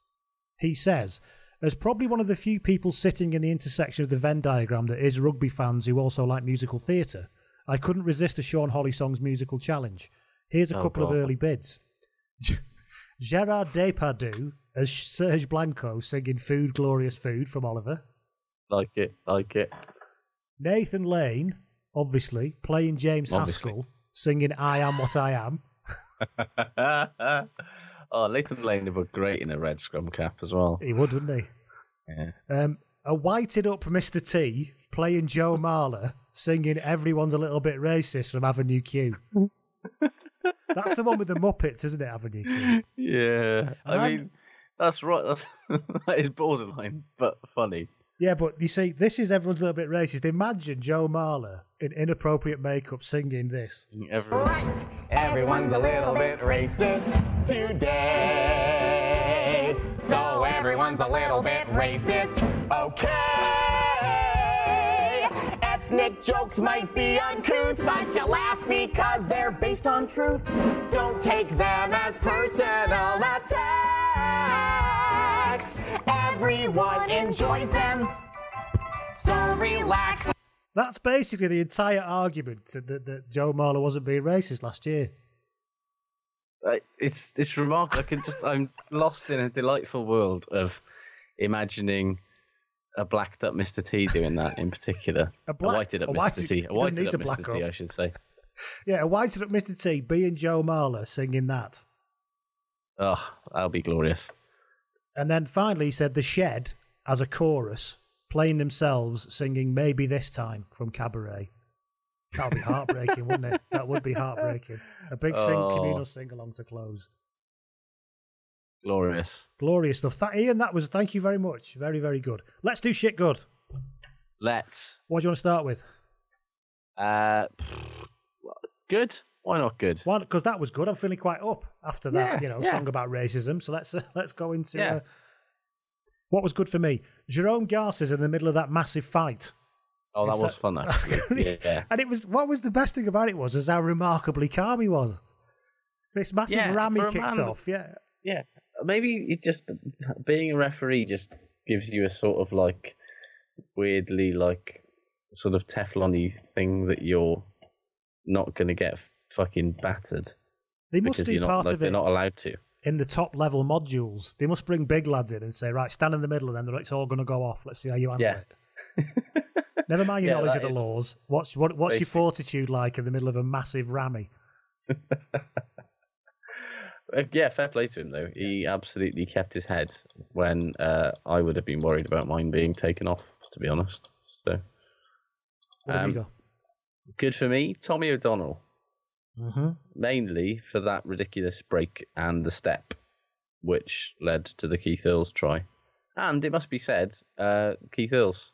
Speaker 3: He says, as probably one of the few people sitting in the intersection of the Venn diagram that is rugby fans who also like musical theatre, I couldn't resist a Sean Holly songs musical challenge. Here's a
Speaker 4: Oh,
Speaker 3: couple of early bids. Gerard Depardieu as Serge Blanco singing "Food, Glorious Food" from Oliver.
Speaker 4: Like it, like it.
Speaker 3: Nathan Lane, obviously, playing James
Speaker 4: Obviously.
Speaker 3: Haskell, singing I Am What I Am.
Speaker 4: oh, Nathan Lane would look great in a red scrum cap as well.
Speaker 3: He would, wouldn't
Speaker 4: Yeah.
Speaker 3: he? Um, a whited up Mr. T, playing Joe Marler, singing Everyone's a Little Bit Racist from Avenue Q. That's the one with the Muppets, isn't it, Avenue Q?
Speaker 4: Yeah, I
Speaker 3: I'm-
Speaker 4: mean, that's right. That's, that is borderline, but funny.
Speaker 3: Yeah, but you see, this is Everyone's a Little Bit Racist. Imagine Joe Marler in inappropriate makeup singing this.
Speaker 4: Everyone,
Speaker 9: Everyone's a little bit racist today. So everyone's a little bit racist. Okay. Ethnic jokes might be uncouth, but you laugh because they're based on truth. Don't take them as personal attacks. Everyone enjoys them. So relax.
Speaker 3: That's basically the entire argument that, that Joe Marler wasn't being racist last year.
Speaker 4: I- it's it's remarkable. I can just I'm lost in a delightful world of imagining a blacked up Mr. T doing that in particular.
Speaker 3: A black-
Speaker 4: whited up
Speaker 3: a
Speaker 4: Mr. T. A whited up
Speaker 3: black
Speaker 4: Mr. T,
Speaker 3: up.
Speaker 4: I should say.
Speaker 3: Yeah, a whited up Mr. T, being Joe Marler singing that.
Speaker 4: Oh, that'll be glorious.
Speaker 3: And then finally, he said the shed as a chorus, playing themselves singing "Maybe This Time" from Cabaret. That would be heartbreaking, wouldn't it? That would be heartbreaking. A big sing,
Speaker 4: Oh.
Speaker 3: communal sing along to close.
Speaker 4: Glorious.
Speaker 3: Glorious stuff. That, Ian, that was thank you very much. Very, very good. Let's do shit good.
Speaker 4: Let's.
Speaker 3: What do you want to start with?
Speaker 4: Uh, good. Why not good?
Speaker 3: One, because that was good. I'm feeling quite up after that.
Speaker 4: Yeah,
Speaker 3: you know,
Speaker 4: yeah.
Speaker 3: song about racism. So let's uh, let's go into
Speaker 4: Yeah.
Speaker 3: uh, what was good for me. Jerome Garcès in the middle of that massive fight.
Speaker 4: Oh, that
Speaker 3: Is
Speaker 4: was
Speaker 3: that-
Speaker 4: fun actually. yeah.
Speaker 3: And it was what was the best thing about it was is how remarkably calm he was. This massive
Speaker 4: Yeah,
Speaker 3: ram he kicked
Speaker 4: man-
Speaker 3: off. Yeah.
Speaker 4: Yeah. Maybe it just being a referee just gives you a sort of like weirdly like sort of Teflon-y thing that you're not going to get fucking battered
Speaker 3: They must
Speaker 4: because
Speaker 3: do
Speaker 4: you're not,
Speaker 3: part
Speaker 4: like,
Speaker 3: of it.
Speaker 4: they're not allowed to.
Speaker 3: In the top level modules. They must bring big lads in and say, right, stand in the middle, and then it's all going to go off. Let's see how you handle
Speaker 4: Yeah.
Speaker 3: it. Never mind your
Speaker 4: Yeah,
Speaker 3: knowledge of the laws. What's what, what's your fortitude like in the middle of a massive rammy?
Speaker 4: Uh, yeah, fair play to him though. He absolutely kept his head when uh, I would have been worried about mine being taken off. To be honest, so
Speaker 3: What have you
Speaker 4: Um,
Speaker 3: got?
Speaker 4: good for me, Tommy O'Donnell.
Speaker 3: Mm-hmm.
Speaker 4: mainly for that ridiculous break and the step, which led to the Keith Earls try. And it must be said, uh, Keith Earls,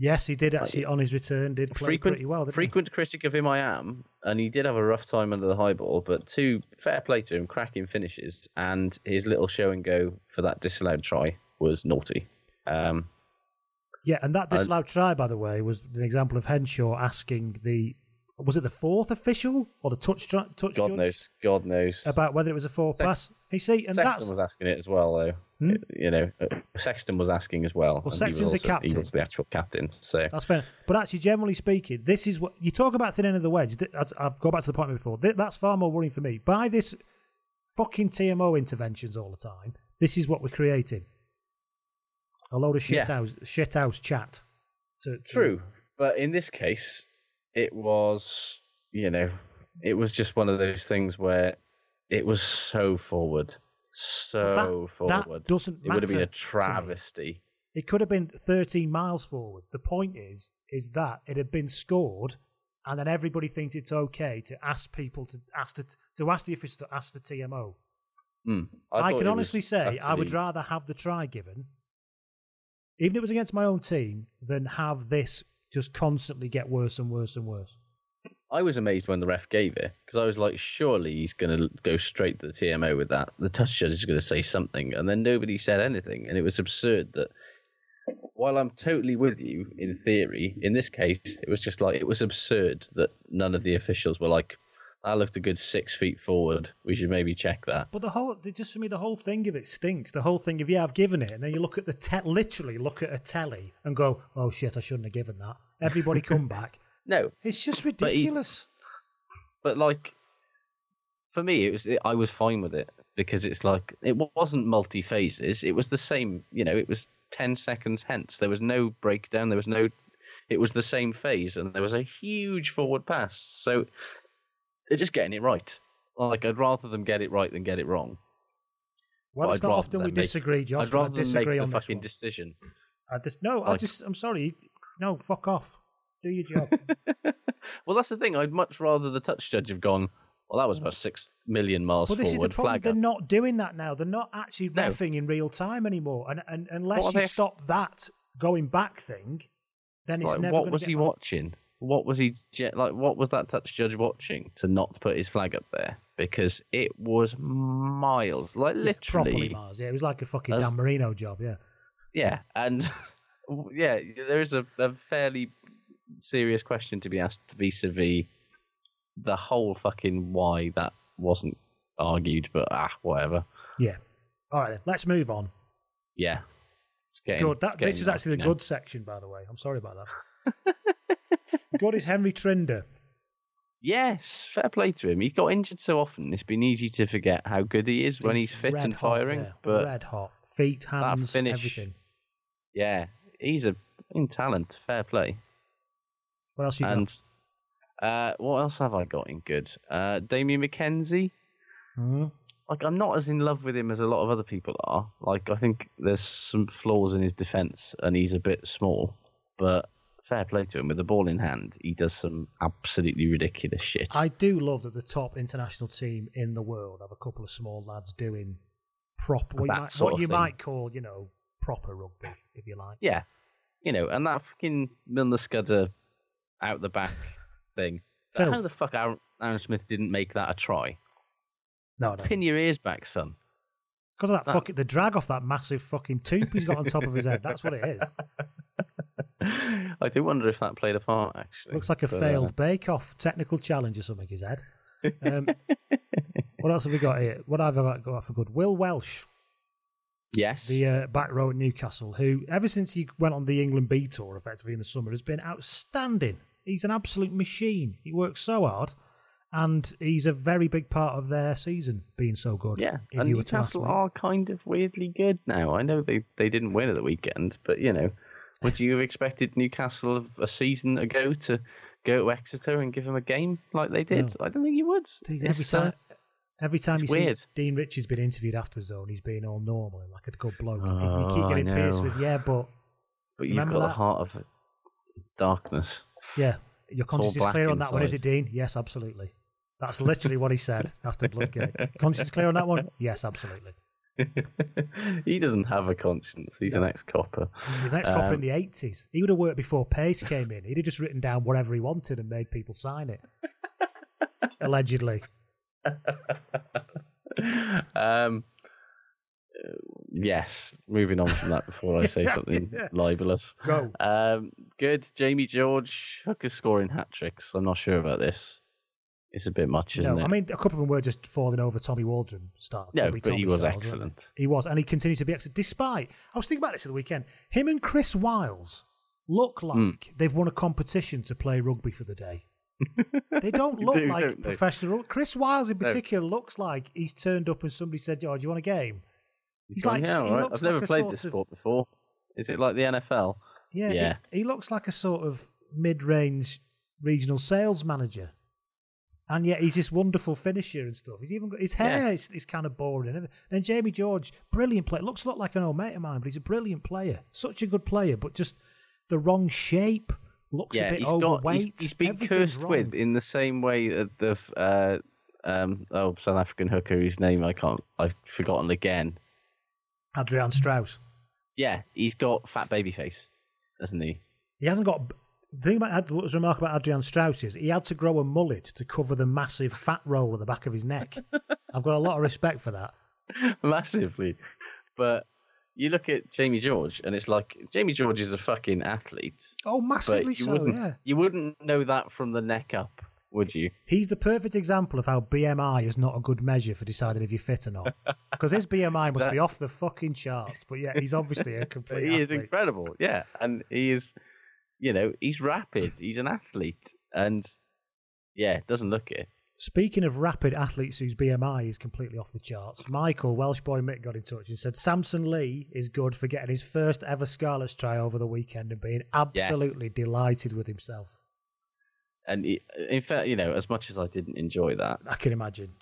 Speaker 3: Yes, he did actually on his return. Did play
Speaker 4: frequent,
Speaker 3: pretty well.
Speaker 4: Frequent critic of him I am, and he did have a rough time under the high ball, but two fair play to him, cracking finishes, and his little show and go for that disallowed try was naughty. Um.
Speaker 3: Yeah, and that disallowed try, by the way, was an example of Henshaw asking the was it the fourth official or the touch tr- touch
Speaker 4: God
Speaker 3: judge
Speaker 4: knows, God knows.
Speaker 3: about whether it was a four
Speaker 4: Sex-
Speaker 3: pass. You see, and
Speaker 4: Sexton
Speaker 3: that's
Speaker 4: was asking it as well, though.
Speaker 3: Hmm?
Speaker 4: You know, uh, Sexton was asking as well. was
Speaker 3: Sexton's a captain.
Speaker 4: He was the actual captain, so
Speaker 3: That's fair. But actually, generally speaking, this is what you talk about thin end of the wedge. as I've gone back to the point before. That's far more worrying for me. By this fucking TMO interventions all the time, this is what we're creating. A load of shit
Speaker 4: Yeah.
Speaker 3: house, shit house chat. To, to-
Speaker 4: True, but in this case, it was you know, it was just one of those things where it was so forward, so
Speaker 3: that- that
Speaker 4: forward.
Speaker 3: doesn't
Speaker 4: it would have been a travesty.
Speaker 3: It could have been 13 miles forward. The point is, is that it had been scored, and then everybody thinks it's okay to ask people to ask the, to ask the officials to ask the TMO.
Speaker 4: Hmm.
Speaker 3: I,
Speaker 4: thought
Speaker 3: can honestly say I would rather have the try given, even if it was against my own team, than have this just constantly get worse and worse and worse.
Speaker 4: I was amazed when the ref gave it because I was like, surely he's going to go straight to the TMO with that. The touch judge is going to say something, and then nobody said anything, and it was absurd that. While I'm totally with you in theory, in this case, it was just like it was absurd that none of the officials were like, "I looked a good six feet forward. We should maybe check that."
Speaker 3: But the whole, just for me, the whole thing of it stinks. The whole thing of yeah, I've given it, and then you look at the te- literally look at a telly and go, oh shit, I shouldn't have given that. Everybody come back.
Speaker 4: No,
Speaker 3: It's just
Speaker 4: But he-
Speaker 3: ridiculous.
Speaker 4: but like for me it was i was fine with it because it's like it wasn't multi phases it was the same you know it was 10 seconds hence there was no breakdown there was no it was the same phase and there was a huge forward pass so they're just getting it right like i'd rather them get it right than get it wrong
Speaker 3: Well,
Speaker 4: But
Speaker 3: it's
Speaker 4: I'd
Speaker 3: not often we
Speaker 4: make-
Speaker 3: disagree, Josh.
Speaker 4: i'd
Speaker 3: I
Speaker 4: rather make
Speaker 3: disagree
Speaker 4: the
Speaker 3: on this
Speaker 4: fucking
Speaker 3: one.
Speaker 4: decision
Speaker 3: I just no. I just I'm sorry. No, fuck off. Do your job.
Speaker 4: well that's the thing i'd much rather the touch judge have gone well that was about six million miles
Speaker 3: well, this is the problem.
Speaker 4: flag
Speaker 3: They're
Speaker 4: up.
Speaker 3: not doing that now. They're not actually
Speaker 4: No.
Speaker 3: refing in real time anymore. And, and unless you
Speaker 4: they-
Speaker 3: stop that going back thing, then it's
Speaker 4: like,
Speaker 3: never
Speaker 4: what was he
Speaker 3: back.
Speaker 4: watching? What was he like? What was that touch judge watching to not put his flag up there? Because it was miles, like
Speaker 3: Yeah, properly,
Speaker 4: literally,
Speaker 3: Mars. Yeah, it was like a fucking
Speaker 4: That's-
Speaker 3: Dan Marino job. Yeah.
Speaker 4: yeah. And yeah, there is a, a fairly serious question to be asked vis-a-vis the whole fucking why that wasn't argued. But ah, whatever.
Speaker 3: Yeah. All right, then. let's move on.
Speaker 4: Yeah, getting,
Speaker 3: Good. That, this is actually the
Speaker 4: now.
Speaker 3: good section, by the way. I'm sorry about that. good is Henry Trinder.
Speaker 4: Yes, fair play to him. He's got injured so often; it's been easy to forget how good he is when he's fit
Speaker 3: red
Speaker 4: and firing.
Speaker 3: yeah.
Speaker 4: But
Speaker 3: red hot, feet, hands,
Speaker 4: finish-
Speaker 3: everything.
Speaker 4: Yeah, he's a in talent. Fair play.
Speaker 3: What else you
Speaker 4: and uh, what else have I got in good? Uh, Damian McKenzie.
Speaker 3: got? Hmm?
Speaker 4: Like I'm not as in love with him as a lot of other people are. Like I think there's some flaws in his defense, and he's a bit small. But fair play to him with the ball in hand. He does some absolutely ridiculous shit.
Speaker 3: I do love that the top international team in the world have a couple of small lads doing proper, what you, might, what you might call, you know, proper rugby, if you like.
Speaker 4: Yeah, you know, and that fucking Milner Skudder out the back thing. How the fuck Aaron, Aaron Smith didn't make that a try?
Speaker 3: No, no.
Speaker 4: Pin your ears back, son.
Speaker 3: It's because of that
Speaker 4: That-
Speaker 3: fucking the drag off that massive fucking tube he's got on top of his head. That's what it is.
Speaker 4: I do wonder if that played a part, actually.
Speaker 3: Looks like a
Speaker 4: But, uh,
Speaker 3: failed bake-off, technical challenge or something. His head. Um, what else have we got here? What have I got, for good? Will Welch.
Speaker 4: Yes.
Speaker 3: the uh, back row at Newcastle, who ever since he went on the England B tour, effectively in the summer, has been outstanding. He's an absolute machine. He works so hard, and he's a very big part of their season being so good.
Speaker 4: yeah, and
Speaker 3: you were to ask
Speaker 4: Newcastle are kind of weirdly good now. I know they, they didn't win at the weekend, but you know, would you have expected Newcastle a season ago to go to Exeter and give them a game like they did? I don't think you would.
Speaker 3: Every
Speaker 4: uh,
Speaker 3: time, every time you
Speaker 4: weird.
Speaker 3: see Dean Richards been interviewed afterwards, though, and he's being all normal and like a good bloke.
Speaker 4: Oh,
Speaker 3: you keep getting pierced with, yeah, but
Speaker 4: but you've
Speaker 3: remember
Speaker 4: got the heart of darkness.
Speaker 3: yeah, your conscience is clear on that one, is it, Dean? Yes, absolutely. That's literally what he said after Bloodgate. conscience clear on that one? Yes, absolutely.
Speaker 4: he doesn't have a conscience. He's an ex-copper.
Speaker 3: An ex-copper in
Speaker 4: Um,
Speaker 3: the 80s. He would have worked before Pace came in. He'd have just written down whatever he wanted and made people sign it. Allegedly.
Speaker 4: um, uh, yes. Moving on from that before I say something
Speaker 3: yeah.
Speaker 4: libelous.
Speaker 3: Go.
Speaker 4: Um, good. Jamie George Hooker scoring hat tricks. I'm not sure about this. It's a bit much, isn't
Speaker 3: No,
Speaker 4: it?
Speaker 3: I mean, a couple of them were just falling over Tommy Waldrom style.
Speaker 4: No,
Speaker 3: Tommy
Speaker 4: but he was excellent.
Speaker 3: He was, and he continues to be excellent. Despite, I was thinking about this at the weekend. Him and Chris Wyles look like
Speaker 4: Hmm.
Speaker 3: they've won a competition to play rugby for the day. They don't look
Speaker 4: do,
Speaker 3: like
Speaker 4: don't they?
Speaker 3: professional. Chris Wyles, in particular, looks like he's turned up and somebody said, "Oh, do you want a game?" He's like,
Speaker 4: yeah,
Speaker 3: he
Speaker 4: right.
Speaker 3: looks
Speaker 4: I've never
Speaker 3: like a
Speaker 4: played this
Speaker 3: of-
Speaker 4: sport before. Is it like the NFL?
Speaker 3: Yeah, he-
Speaker 4: Yeah.
Speaker 3: He, looks like a sort of mid-range regional sales manager, and yet he's this wonderful finisher and stuff. He's even got his hair
Speaker 4: Yeah.
Speaker 3: is, is kind of boring. And then Jamie George, brilliant player. Looks a lot like an old mate of mine, but he's a brilliant player. Such a good player, but just the wrong shape. Looks
Speaker 4: yeah,
Speaker 3: a bit
Speaker 4: he's
Speaker 3: overweight.
Speaker 4: He's, he's been cursed
Speaker 3: wrong.
Speaker 4: with in the same way that the uh, um oh South African hooker whose name I can't I've forgotten again.
Speaker 3: Adrian Strauss.
Speaker 4: Yeah, he's got fat baby face, doesn't he?
Speaker 3: He hasn't got. The thing about Ad- what was remarkable about Adrian Strauss is he had to grow a mullet to cover the massive fat roll at the back of his neck. I've got a lot of respect for that.
Speaker 4: Massively, but you look at Jamie George and it's like Jamie George is a fucking athlete,
Speaker 3: Oh, massively
Speaker 4: you
Speaker 3: so.
Speaker 4: wouldn't
Speaker 3: Yeah.
Speaker 4: you wouldn't know that from the neck up, would you?
Speaker 3: He's the perfect example of how BMI is not a good measure for deciding if you're fit or not. Because his BMI must
Speaker 4: That-
Speaker 3: be off the fucking charts. But yeah, he's obviously a complete.
Speaker 4: he is incredible, yeah, and he is, you know, he's rapid. He's an athlete, and yeah, doesn't look it.
Speaker 3: Speaking of rapid athletes whose BMI is completely off the charts, Michael Welsh boy Mick got in touch and said Samson Lee is good for getting his first ever Scarlets try over the weekend and being absolutely delighted with himself.
Speaker 4: And he, in fact, you know, as much as I didn't enjoy that,
Speaker 3: I can imagine.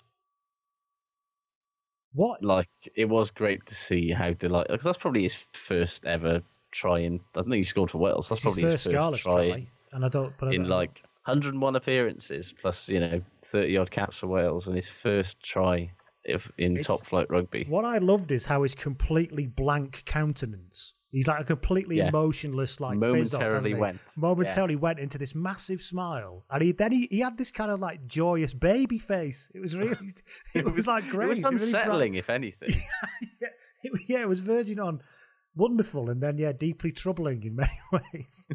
Speaker 3: What?
Speaker 4: like it was great to see how delighted. Because that's probably his first ever try in. I think he scored for Wales. That's
Speaker 3: It's
Speaker 4: probably
Speaker 3: first
Speaker 4: his first
Speaker 3: Scarlets
Speaker 4: try,
Speaker 3: try, and I don't. But I
Speaker 4: in
Speaker 3: don't-
Speaker 4: like 101 appearances plus you know 30 odd caps for Wales, and his first try if, in
Speaker 3: It's-
Speaker 4: top flight rugby.
Speaker 3: What I loved is how his completely blank countenance. He's like a completely
Speaker 4: Yeah.
Speaker 3: emotionless, like
Speaker 4: Momentarily
Speaker 3: hasn't
Speaker 4: went.
Speaker 3: Momentarily went into this massive smile, and he then he, he had this kind of like joyous baby face. It was really, it was like great.
Speaker 4: It was
Speaker 3: really bright.
Speaker 4: unsettling, if anything.
Speaker 3: yeah, it, yeah, it was verging on wonderful, and then yeah, deeply troubling in many ways.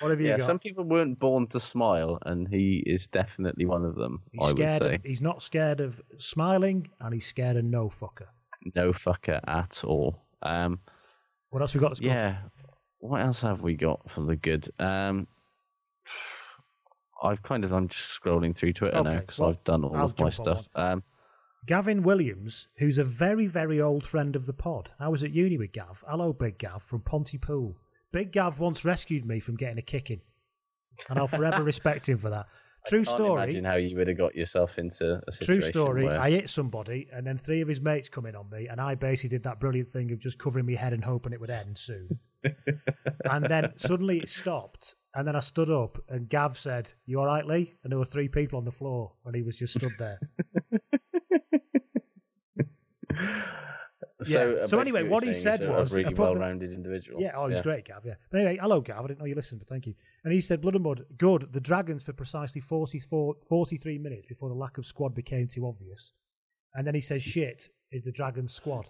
Speaker 3: what have you
Speaker 4: yeah,
Speaker 3: got?
Speaker 4: some people weren't born to smile, and he is definitely one of them.
Speaker 3: He's
Speaker 4: I would
Speaker 3: scared.
Speaker 4: say
Speaker 3: Of, he's not scared of smiling, and he's scared of no fucker.
Speaker 4: no fucker at all. Um,
Speaker 3: What else we got?
Speaker 4: Yeah, what else have we got for the good? Um, I've kind of I'm just scrolling through Twitter now because
Speaker 3: well,
Speaker 4: I've done all
Speaker 3: I'll
Speaker 4: of my stuff. Um,
Speaker 3: Gavin Williams, who's a very, very old friend of the pod. I was at uni with Gav. Hello, Big Gav from Pontypool. Big Gav once rescued me from getting a kicking, and I'll forever respect him for that. True
Speaker 4: can't
Speaker 3: story.
Speaker 4: imagine how you would have got yourself into a situation.
Speaker 3: True story.
Speaker 4: Where...
Speaker 3: I hit somebody, and then three of his mates come in on me, and I basically did that brilliant thing of just covering my head and hoping it would end soon. and then suddenly it stopped, and then I stood up, and Gav said, "You all right, Lee?" And there were three people on the floor, and he was just stood there.
Speaker 4: So,
Speaker 3: Yeah.
Speaker 4: uh,
Speaker 3: So anyway, what he said was,
Speaker 4: a really well-rounded individual.
Speaker 3: Yeah, oh, he's great, Gav. Yeah, but anyway, hello, Gav. I didn't know you listened, but thank you. And he said, "Blood and Mud, good. The Dragons for precisely 44, 43 minutes before the lack of squad became too obvious." And then he says, "Shit is the Dragons squad."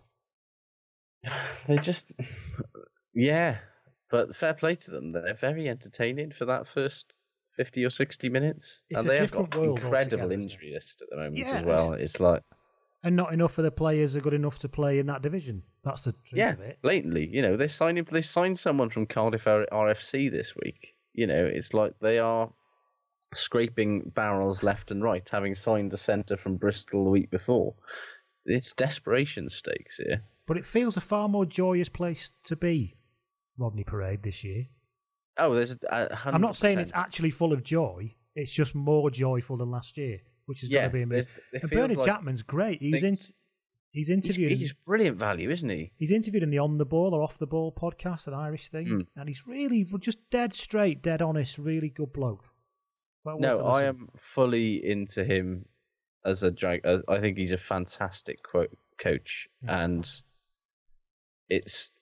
Speaker 4: They just, yeah. But fair play to them. They're very entertaining for that first fifty or sixty minutes,
Speaker 3: It's
Speaker 4: and
Speaker 3: a
Speaker 4: they have got
Speaker 3: world
Speaker 4: incredible injury list at the moment
Speaker 3: Yeah,
Speaker 4: as well. It's like
Speaker 3: and not enough of the players are good enough to play in that division. That's the truth
Speaker 4: Yeah,
Speaker 3: of it.
Speaker 4: blatantly. You know, they signed they signed someone from Cardiff RFC this week. You know, it's like they are scraping barrels left and right, having signed the centre from Bristol the week before. It's desperation stakes here.
Speaker 3: But it feels a far more joyous place to be, Rodney Parade this year.
Speaker 4: Oh, there's
Speaker 3: I'm not saying it's actually full of joy. It's just more joyful than last year, which is
Speaker 4: Yeah,
Speaker 3: going to be amazing. And Bernard
Speaker 4: like
Speaker 3: Jackman's great. He was in, he's
Speaker 4: He's,
Speaker 3: interviewed.
Speaker 4: he's brilliant value, isn't he?
Speaker 3: He's interviewed in the On the Ball or Off the Ball podcast, an Irish thing,
Speaker 4: Mm.
Speaker 3: and he's really just dead straight, dead honest, really good bloke. Well
Speaker 4: No, I am fully into him as a drag. uh, I think he's a fantastic quote coach, and it's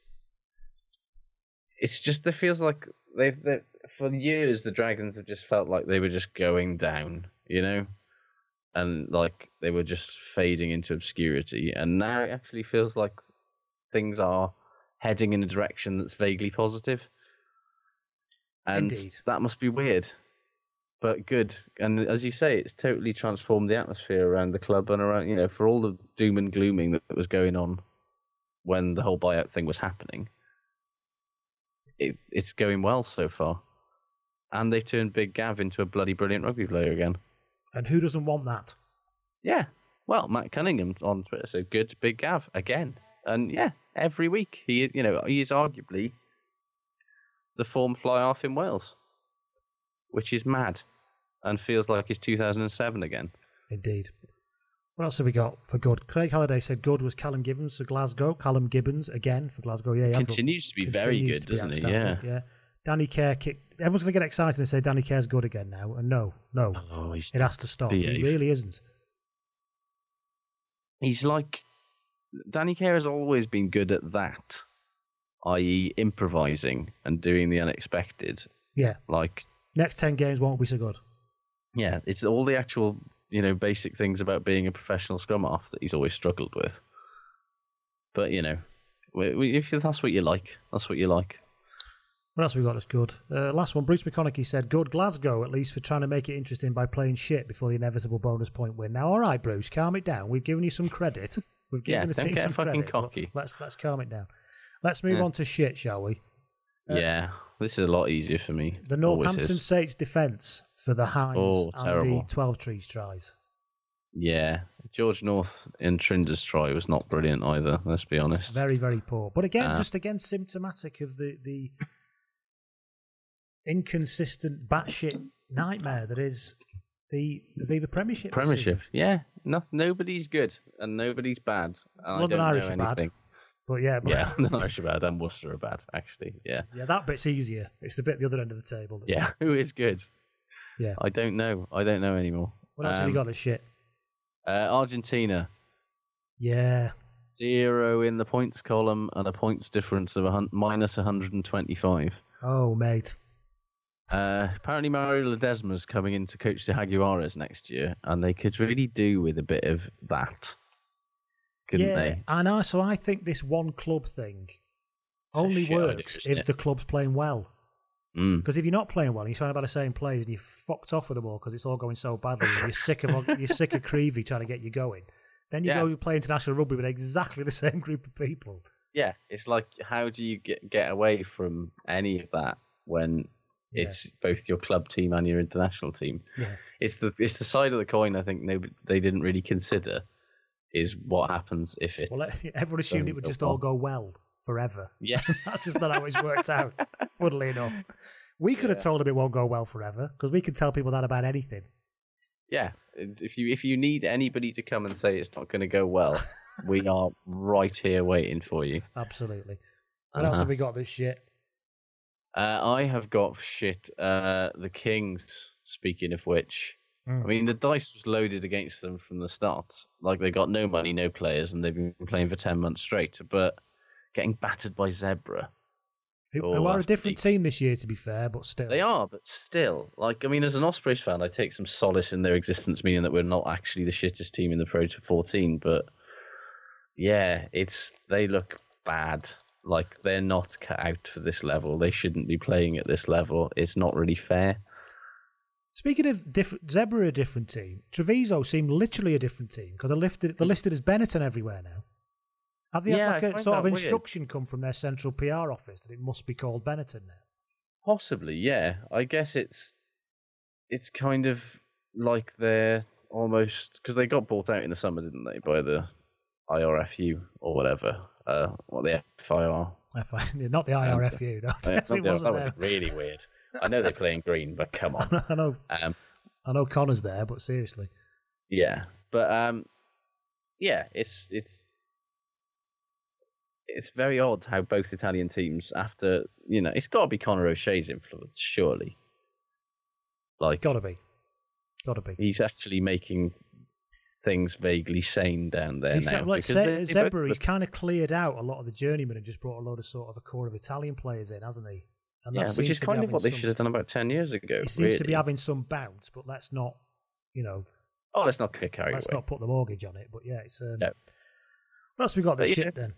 Speaker 4: it's just it feels like they've they, for years the Dragons have just felt like they were just going down, you know, and like they were just fading into obscurity, and now it actually feels like things are heading in a direction that's vaguely positive, and
Speaker 3: Indeed.
Speaker 4: that must be weird but good. And as you say, it's totally transformed the atmosphere around the club and around, you know, for all the doom and glooming that was going on when the whole buyout thing was happening. It, it's going well so far. And they've turned Big Gav into a bloody brilliant rugby player again.
Speaker 3: And who doesn't want that?
Speaker 4: Yeah. Well, Matt Cunningham on Twitter said, good Big Gav again. And yeah, every week. He, you know, he is arguably the form fly half in Wales, which is mad and feels like it's 2007 again.
Speaker 3: Indeed. What else have we got for good? Craig Halliday said good was Callum Gibbins for Glasgow. Callum Gibbins again for Glasgow. Yeah, thought-
Speaker 4: Continues to be very good, doesn't he? Yeah.
Speaker 3: Yeah. Danny Care kicked. Everyone's going to get excited and say Danny Care's good again now. And no, no.
Speaker 4: Oh,
Speaker 3: it has to stop. He really isn't.
Speaker 4: He's like Danny Care has always been good at that, i.e., improvising and doing the unexpected.
Speaker 3: Yeah.
Speaker 4: Like,
Speaker 3: Next 10 games won't be so good.
Speaker 4: yeah, it's all the actual, you know, basic things about being a professional scrum half that he's always struggled with. But you know, if that's what you like, that's what you like.
Speaker 3: What else we got that's good? Uh, last one, Bruce McConaughey said, good Glasgow, at least for trying to make it interesting by playing shit before the inevitable bonus point win. Now, all right, Bruce, calm it down. We've given you some credit. We've
Speaker 4: Yeah,
Speaker 3: given the
Speaker 4: don't
Speaker 3: team
Speaker 4: get
Speaker 3: some
Speaker 4: fucking
Speaker 3: credit,
Speaker 4: cocky.
Speaker 3: Let's, let's calm it down. Let's move
Speaker 4: Yeah.
Speaker 3: on to shit, shall we? Uh,
Speaker 4: yeah, this is a lot easier for me.
Speaker 3: The Northampton. Saints defence for the Hines
Speaker 4: Oh,
Speaker 3: and
Speaker 4: terrible.
Speaker 3: the 12 trees tries.
Speaker 4: Yeah, George North in Trinder's try was not brilliant either. Let's be honest.
Speaker 3: Very, very poor. But again,
Speaker 4: Uh,
Speaker 3: just again, symptomatic of the, the inconsistent batshit nightmare that is the Aviva Premiership.
Speaker 4: Premiership, yeah. No, nobody's good and nobody's bad. And
Speaker 3: London
Speaker 4: I don't
Speaker 3: Irish
Speaker 4: know
Speaker 3: are bad. But yeah, but
Speaker 4: Yeah, the Irish are bad and Worcester are bad, actually. Yeah,
Speaker 3: yeah, that bit's easier. It's the bit at the other end of the table. That's
Speaker 4: yeah. Who is good?
Speaker 3: Yeah.
Speaker 4: I don't know. I don't know anymore.
Speaker 3: What else have you
Speaker 4: Um,
Speaker 3: got as shit?
Speaker 4: Uh, Argentina
Speaker 3: Yeah.
Speaker 4: zero in the points column and a points difference of a hun- minus 125.
Speaker 3: Oh, mate.
Speaker 4: Uh, apparently, Mario Ledesma's coming in to coach the Jaguares next year, and they could really do with a bit of that, couldn't
Speaker 3: yeah,
Speaker 4: they?
Speaker 3: I know. So I think this one club thing only
Speaker 4: shit
Speaker 3: works if
Speaker 4: it?
Speaker 3: the club's playing well.
Speaker 4: Mm.
Speaker 3: Because if you're not playing well, and you're trying about the same players, and you're fucked off with them all because it's all going so badly, and you're sick of you're sick of Creevy trying to get you going. Then you
Speaker 4: Yeah.
Speaker 3: go play international rugby with exactly the same group of people.
Speaker 4: Yeah, it's like how do you get get away from any of that when
Speaker 3: Yeah.
Speaker 4: it's both your club team and your international team?
Speaker 3: Yeah.
Speaker 4: It's the it's the side of the coin I think nobody, they didn't really consider is what happens if it.
Speaker 3: Well, everyone assumed it would just all go well forever.
Speaker 4: Yeah.
Speaker 3: That's just not how it's worked out. Funnily enough, we could have told them it won't go well forever because we can tell people that about anything.
Speaker 4: Yeah, if you if you need anybody to come and say it's not going to go well, we are right here waiting for you.
Speaker 3: Absolutely. What else
Speaker 4: Uh-huh.
Speaker 3: have we got this shit?
Speaker 4: Uh, I have got shit. Uh, the Kings. Speaking of which,
Speaker 3: Mm.
Speaker 4: I mean the dice was loaded against them from the start. Like they got no money, no players, and they've been playing for ten months straight. But getting battered by Zebre,
Speaker 3: Who,
Speaker 4: Oh,
Speaker 3: who are a different
Speaker 4: big.
Speaker 3: team this year, to be fair, but still.
Speaker 4: they are. But still, like I mean, as an Ospreys fan, I take some solace in their existence, meaning that we're not actually the shittest team in the Pro 14. But yeah, it's they look bad. Like they're not cut out for this level. They shouldn't be playing at this level. It's not really fair.
Speaker 3: Speaking of different, Zebre a different team. Treviso seem literally a different team because they're listed, they're listed as Benetton everywhere now. Have they
Speaker 4: Yeah,
Speaker 3: had like a sort of
Speaker 4: that weird.
Speaker 3: instruction come from their central PR office that it must be called Benetton now?
Speaker 4: Possibly, yeah. I guess it's it's kind of like they're almost because they got bought out in the summer, didn't they, by the IRFU or whatever. Uh, what the FIR.
Speaker 3: FI not the IRFU. No,
Speaker 4: Uh,
Speaker 3: definitely
Speaker 4: else.
Speaker 3: wasn't
Speaker 4: that
Speaker 3: there.
Speaker 4: would be really weird. I know they're playing green, but come on.
Speaker 3: I know,
Speaker 4: Um,
Speaker 3: I know Conor's there, but seriously,
Speaker 4: Yeah, but um, yeah, it's it's it's very odd how both Italian teams, after you know, it's got to be Conor O'Shea's influence, surely. Like,
Speaker 3: gotta be, gotta be.
Speaker 4: he's actually making things vaguely sane down there
Speaker 3: He's
Speaker 4: now.
Speaker 3: kind of like Ze-
Speaker 4: Zebre.
Speaker 3: He's kind of cleared out a lot of the journeymen and just brought a load of sort of a core of Italian players in, hasn't he? And
Speaker 4: yeah, which is kind of what they should have done about ten years ago.
Speaker 3: He seems to be having some bounce, but let's not, you know,
Speaker 4: Oh, let's not kick
Speaker 3: let's
Speaker 4: away.
Speaker 3: not put the mortgage on it. But yeah, it's um,
Speaker 4: No.
Speaker 3: what else we got? The
Speaker 4: yeah.
Speaker 3: shit then.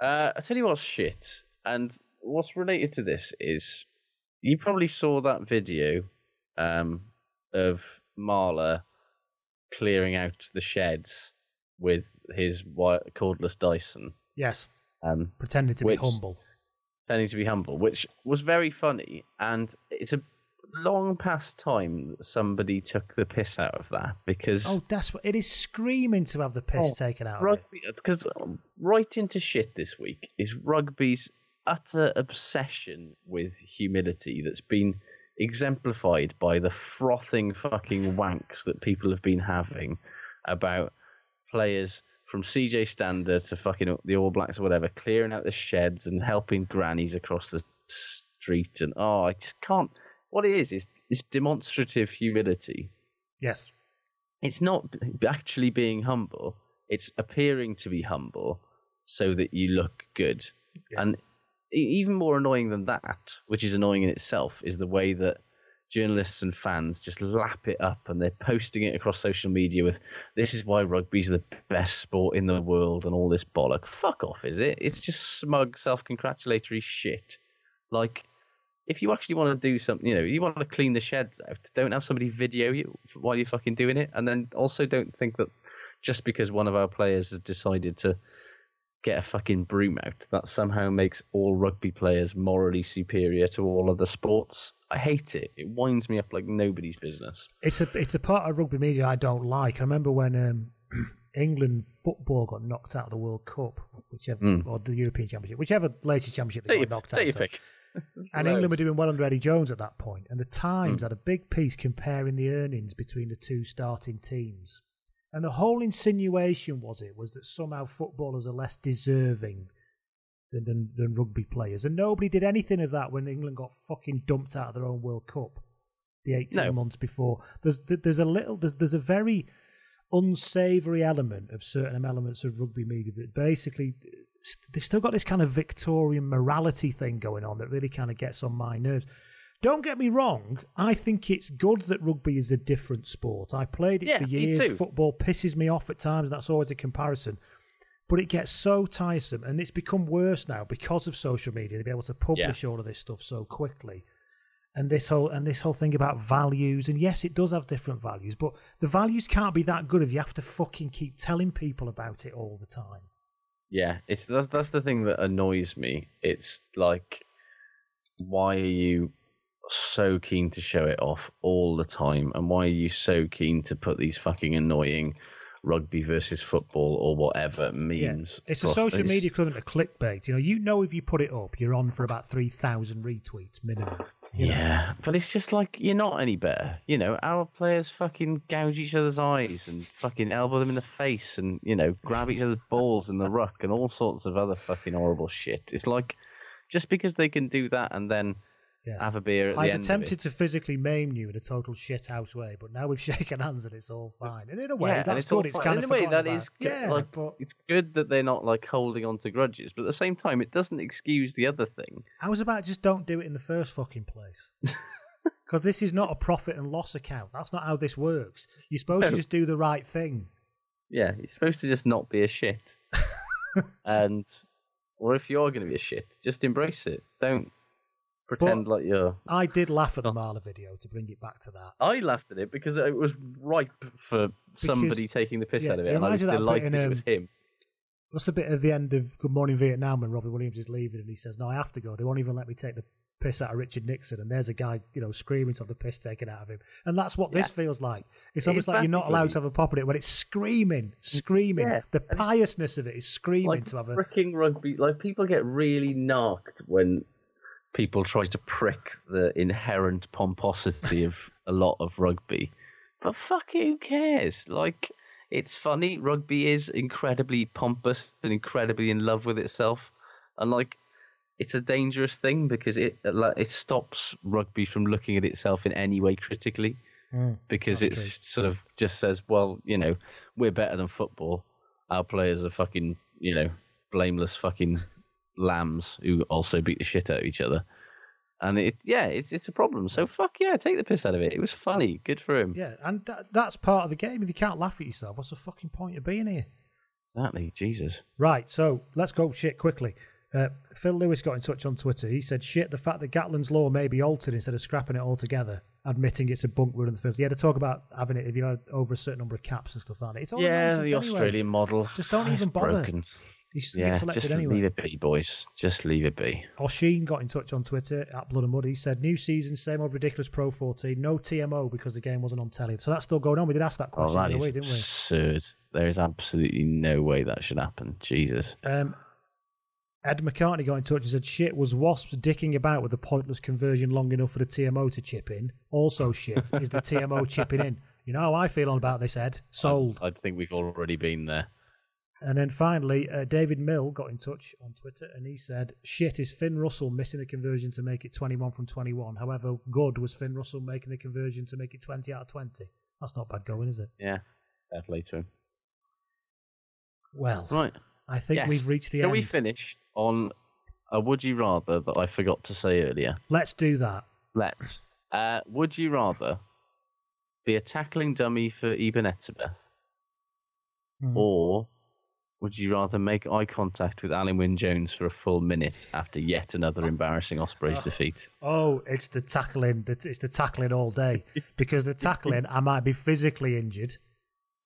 Speaker 4: Uh, I tell you what's shit, and what's related to this is you probably saw that video um, of Marler clearing out the sheds with his cordless Dyson,
Speaker 3: Yes,
Speaker 4: um,
Speaker 3: pretending to
Speaker 4: Which-
Speaker 3: be humble.
Speaker 4: pretending to be humble, which was very funny, and it's a long past time that somebody took the piss out of that because
Speaker 3: Oh, that's what it is. Screaming to have the piss
Speaker 4: Oh,
Speaker 3: taken out.
Speaker 4: Rugby, because right into shit this week is rugby's utter obsession with humility that's been exemplified by the frothing fucking wanks that people have been having about players from CJ Stander to fucking the All Blacks or whatever clearing out the sheds and helping grannies across the street. And oh I just can't what it is is this demonstrative humility.
Speaker 3: Yes,
Speaker 4: it's not actually being humble. It's appearing to be humble so that you look good. And e- even more annoying than that which is annoying in itself is the way that journalists and fans just lap it up and they're posting it across social media with this is why rugby's the best sport in the world and all this bollock. Fuck off is it? It's just smug self-congratulatory shit. Like if you actually want to do something, you know, you want to clean the sheds out, don't have somebody video you while you're fucking doing it. And then also don't think that just because one of our players has decided to get a fucking broom out, that somehow makes all rugby players morally superior to all other sports. I hate it. It winds me up like nobody's business.
Speaker 3: it's a it's a part of rugby media I don't like. I remember when um, England football got knocked out of the World Cup, whichever or the European Championship, whichever latest championship they got knocked
Speaker 4: take your
Speaker 3: out.
Speaker 4: pick.
Speaker 3: And England were doing well under Eddie Jones at that point. and the. Times had a big piece comparing the earnings between the two starting teams. And the whole insinuation was it was that somehow footballers are less deserving than, than, than rugby players, and nobody did anything of that when England got fucking dumped out of their own World Cup the eighteen
Speaker 4: No.
Speaker 3: months before. There's there's a little there's, there's a very unsavoury element of certain elements of rugby media that basically they've still got this kind of Victorian morality thing going on that really kind of gets on my nerves. Don't get me wrong, I think it's good that rugby is a different sport. I played it
Speaker 4: Yeah,
Speaker 3: for years. Football pisses me off at times, and that's always a comparison. But it gets so tiresome, and it's become worse now because of social media. To be able to publish all of this stuff so quickly, and this whole and this whole thing about values. And yes, it does have different values, but the values can't be that good if you have to fucking keep telling people about it all the time.
Speaker 4: Yeah, it's that's that's the thing that annoys me. It's like, why are you so keen to show it off all the time, and why are you so keen to put these fucking annoying rugby versus football or whatever memes?
Speaker 3: It's a social
Speaker 4: these-
Speaker 3: media equivalent of clickbait. You know, you know if you put it up, you're on for about three thousand retweets minimum. you know?
Speaker 4: Yeah, but it's just like you're not any better. You know, our players fucking gouge each other's eyes and fucking elbow them in the face and you know grab each other's balls in the ruck and all sorts of other fucking horrible shit. It's like just because they can do that and then
Speaker 3: Yes.
Speaker 4: have a beer at the
Speaker 3: I've
Speaker 4: end
Speaker 3: attempted
Speaker 4: of it.
Speaker 3: to physically maim you in a total shit shithouse way, but now we've shaken hands and it's all fine. And in a way,
Speaker 4: yeah,
Speaker 3: that's
Speaker 4: it's
Speaker 3: good. It's kind
Speaker 4: in
Speaker 3: of
Speaker 4: a way
Speaker 3: forgotten
Speaker 4: that
Speaker 3: about.
Speaker 4: is good.
Speaker 3: yeah,
Speaker 4: like
Speaker 3: but
Speaker 4: it's good that they're not like holding on to grudges, but at the same time, it doesn't excuse the other thing.
Speaker 3: I was about just don't do it in the first fucking place. Because this is not a profit and loss account. That's not how this works. You're supposed to just do the right thing.
Speaker 4: Yeah, you're supposed to just not be a shit, and or if you're going to be a shit, just embrace it. Don't Pretend like you're.
Speaker 3: I did laugh at the Marler video to bring it back to that.
Speaker 4: I laughed at it because it was ripe for somebody taking the piss
Speaker 3: yeah,
Speaker 4: out of
Speaker 3: it
Speaker 4: it, and I was
Speaker 3: reminds that bit
Speaker 4: delighted
Speaker 3: in,
Speaker 4: it was
Speaker 3: um,
Speaker 4: him.
Speaker 3: What's the bit at the end of Good Morning Vietnam when Robin Williams is leaving and he says, "No, I have to go. They won't even let me take the piss out of Richard Nixon." And there's a guy, you know, screaming to have the piss taken out of him. And that's what this feels like. It's almost like you're not allowed to have a pop at it when it's screaming, screaming.
Speaker 4: Yeah.
Speaker 3: The piousness of it is screaming
Speaker 4: Like
Speaker 3: to have a.
Speaker 4: freaking rugby, like people get really narked when people try to prick the inherent pomposity of a lot of rugby. But fuck it, who cares? Like, it's funny. Rugby is incredibly pompous and incredibly in love with itself, and like, it's a dangerous thing because it it stops rugby from looking at itself in any way critically.
Speaker 3: Mm,
Speaker 4: because it sort of just says, well, you know, we're better than football. Our players are fucking, you know, blameless fucking lambs who also beat the shit out of each other. And it, yeah, it's it's a problem. So fuck yeah, take the piss out of it. It was funny. Good for him.
Speaker 3: Yeah, and that, that's part of the game. If you can't laugh at yourself, what's the fucking point of being here?
Speaker 4: Exactly. Jesus.
Speaker 3: Right, so let's go shit quickly. Uh, Phil Lewis got in touch on Twitter. He said, shit, the fact that Gatland's law may be altered instead of scrapping it altogether, admitting it's a bunk rule in the first. Yeah, to talk about having it if you had over a certain number of caps and stuff like that. It's all
Speaker 4: yeah, the
Speaker 3: anyway.
Speaker 4: Australian model.
Speaker 3: Just don't
Speaker 4: It's
Speaker 3: even bother.
Speaker 4: Broken.
Speaker 3: He's just
Speaker 4: Yeah,
Speaker 3: gets elected
Speaker 4: just
Speaker 3: anyway.
Speaker 4: leave it be, boys. Just leave it be.
Speaker 3: Oshin got in touch on Twitter at Blood and Mud. He said, new season, same old ridiculous Pro 14, no TMO because the game wasn't on telly. So that's still going on. We did ask that
Speaker 4: Oh,
Speaker 3: question
Speaker 4: that
Speaker 3: the
Speaker 4: is
Speaker 3: other way, didn't we?
Speaker 4: absurd. There is absolutely no way that should happen. Jesus.
Speaker 3: Um, Ed McCartney got in touch and said, shit, was Wasps dicking about with the pointless conversion long enough for the TMO to chip in? Also, shit, is the TMO chipping in? You know how I feel on about this, Ed. Sold.
Speaker 4: I think we've already been there.
Speaker 3: And then finally, uh, David Mill got in touch on Twitter and he said, shit, is Finn Russell missing the conversion to make it 21 from 21? However, good was Finn Russell making the conversion to make it 20 out of 20. That's not bad going, is it?
Speaker 4: Yeah, fair play to him.
Speaker 3: Well,
Speaker 4: Right.
Speaker 3: I think
Speaker 4: Yes.
Speaker 3: we've reached the
Speaker 4: Shall
Speaker 3: end.
Speaker 4: Can we finish on a would you rather that I forgot to say earlier?
Speaker 3: Let's do that.
Speaker 4: Let's. Uh, would you rather be a tackling dummy for Eben Etzebeth,
Speaker 3: Mhm.
Speaker 4: or would you rather make eye contact with Alun Wyn Jones for a full minute after yet another embarrassing Ospreys oh. defeat?
Speaker 3: Oh, it's the tackling. It's the tackling all day. Because the tackling, I might be physically injured,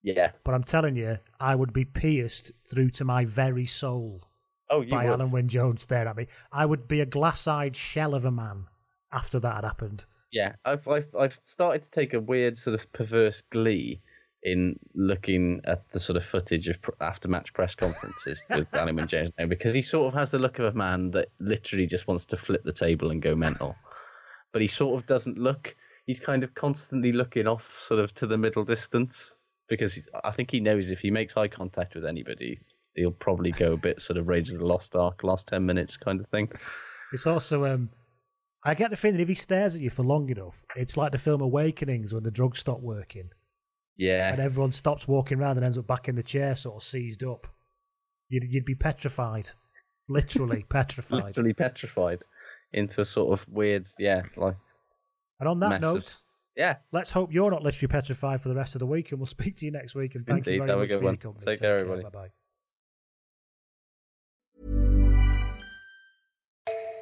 Speaker 4: Yeah.
Speaker 3: but I'm telling you, I would be pierced through to my very soul
Speaker 4: Oh, you
Speaker 3: by
Speaker 4: would.
Speaker 3: Alun Wyn Jones staring at me. I would be a glass-eyed shell of a man after that had happened.
Speaker 4: Yeah, I've, I've I've started to take a weird sort of perverse glee in looking at the sort of footage of pr- after match press conferences with Wyn Jones now because he sort of has the look of a man that literally just wants to flip the table and go mental, but he sort of doesn't look. He's kind of constantly looking off, sort of to the middle distance, because I think he knows if he makes eye contact with anybody, he'll probably go a bit sort of Rage of the Lost Ark, last ten minutes kind of thing.
Speaker 3: It's also, um, I get the feeling if he stares at you for long enough, it's like the film Awakenings when the drugs stop working
Speaker 4: Yeah,
Speaker 3: and everyone stops walking around and ends up back in the chair, sort of seized up. You'd, you'd be petrified, literally petrified.
Speaker 4: literally petrified into a sort of weird, yeah, like
Speaker 3: And on that note,
Speaker 4: of- yeah.
Speaker 3: let's hope you're not literally petrified for the rest of the week, and we'll speak to you next week. And thank you very
Speaker 4: Have a
Speaker 3: much
Speaker 4: good
Speaker 3: for
Speaker 4: one.
Speaker 3: your company.
Speaker 4: Take care, everybody.
Speaker 3: Bye bye.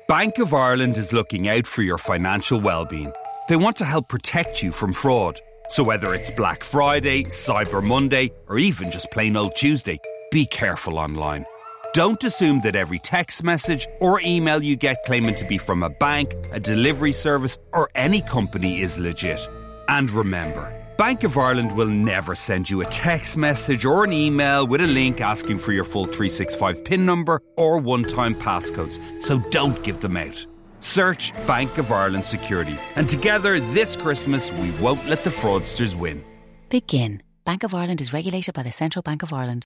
Speaker 7: Bank of Ireland is looking out for your financial well-being. They want to help protect you from fraud. So whether it's Black Friday, Cyber Monday, or even just plain old Tuesday, be careful online. Don't assume that every text message or email you get claiming to be from a bank, a delivery service, or any company is legit. And remember, Bank of Ireland will never send you a text message or an email with a link asking for your full 365 PIN number or one time passcodes, so don't give them out. Search Bank of Ireland Security, and together this Christmas we won't let the fraudsters win.
Speaker 8: Begin. Bank of Ireland is regulated by the Central Bank of Ireland.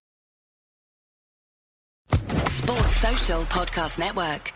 Speaker 1: Sports Social Podcast Network.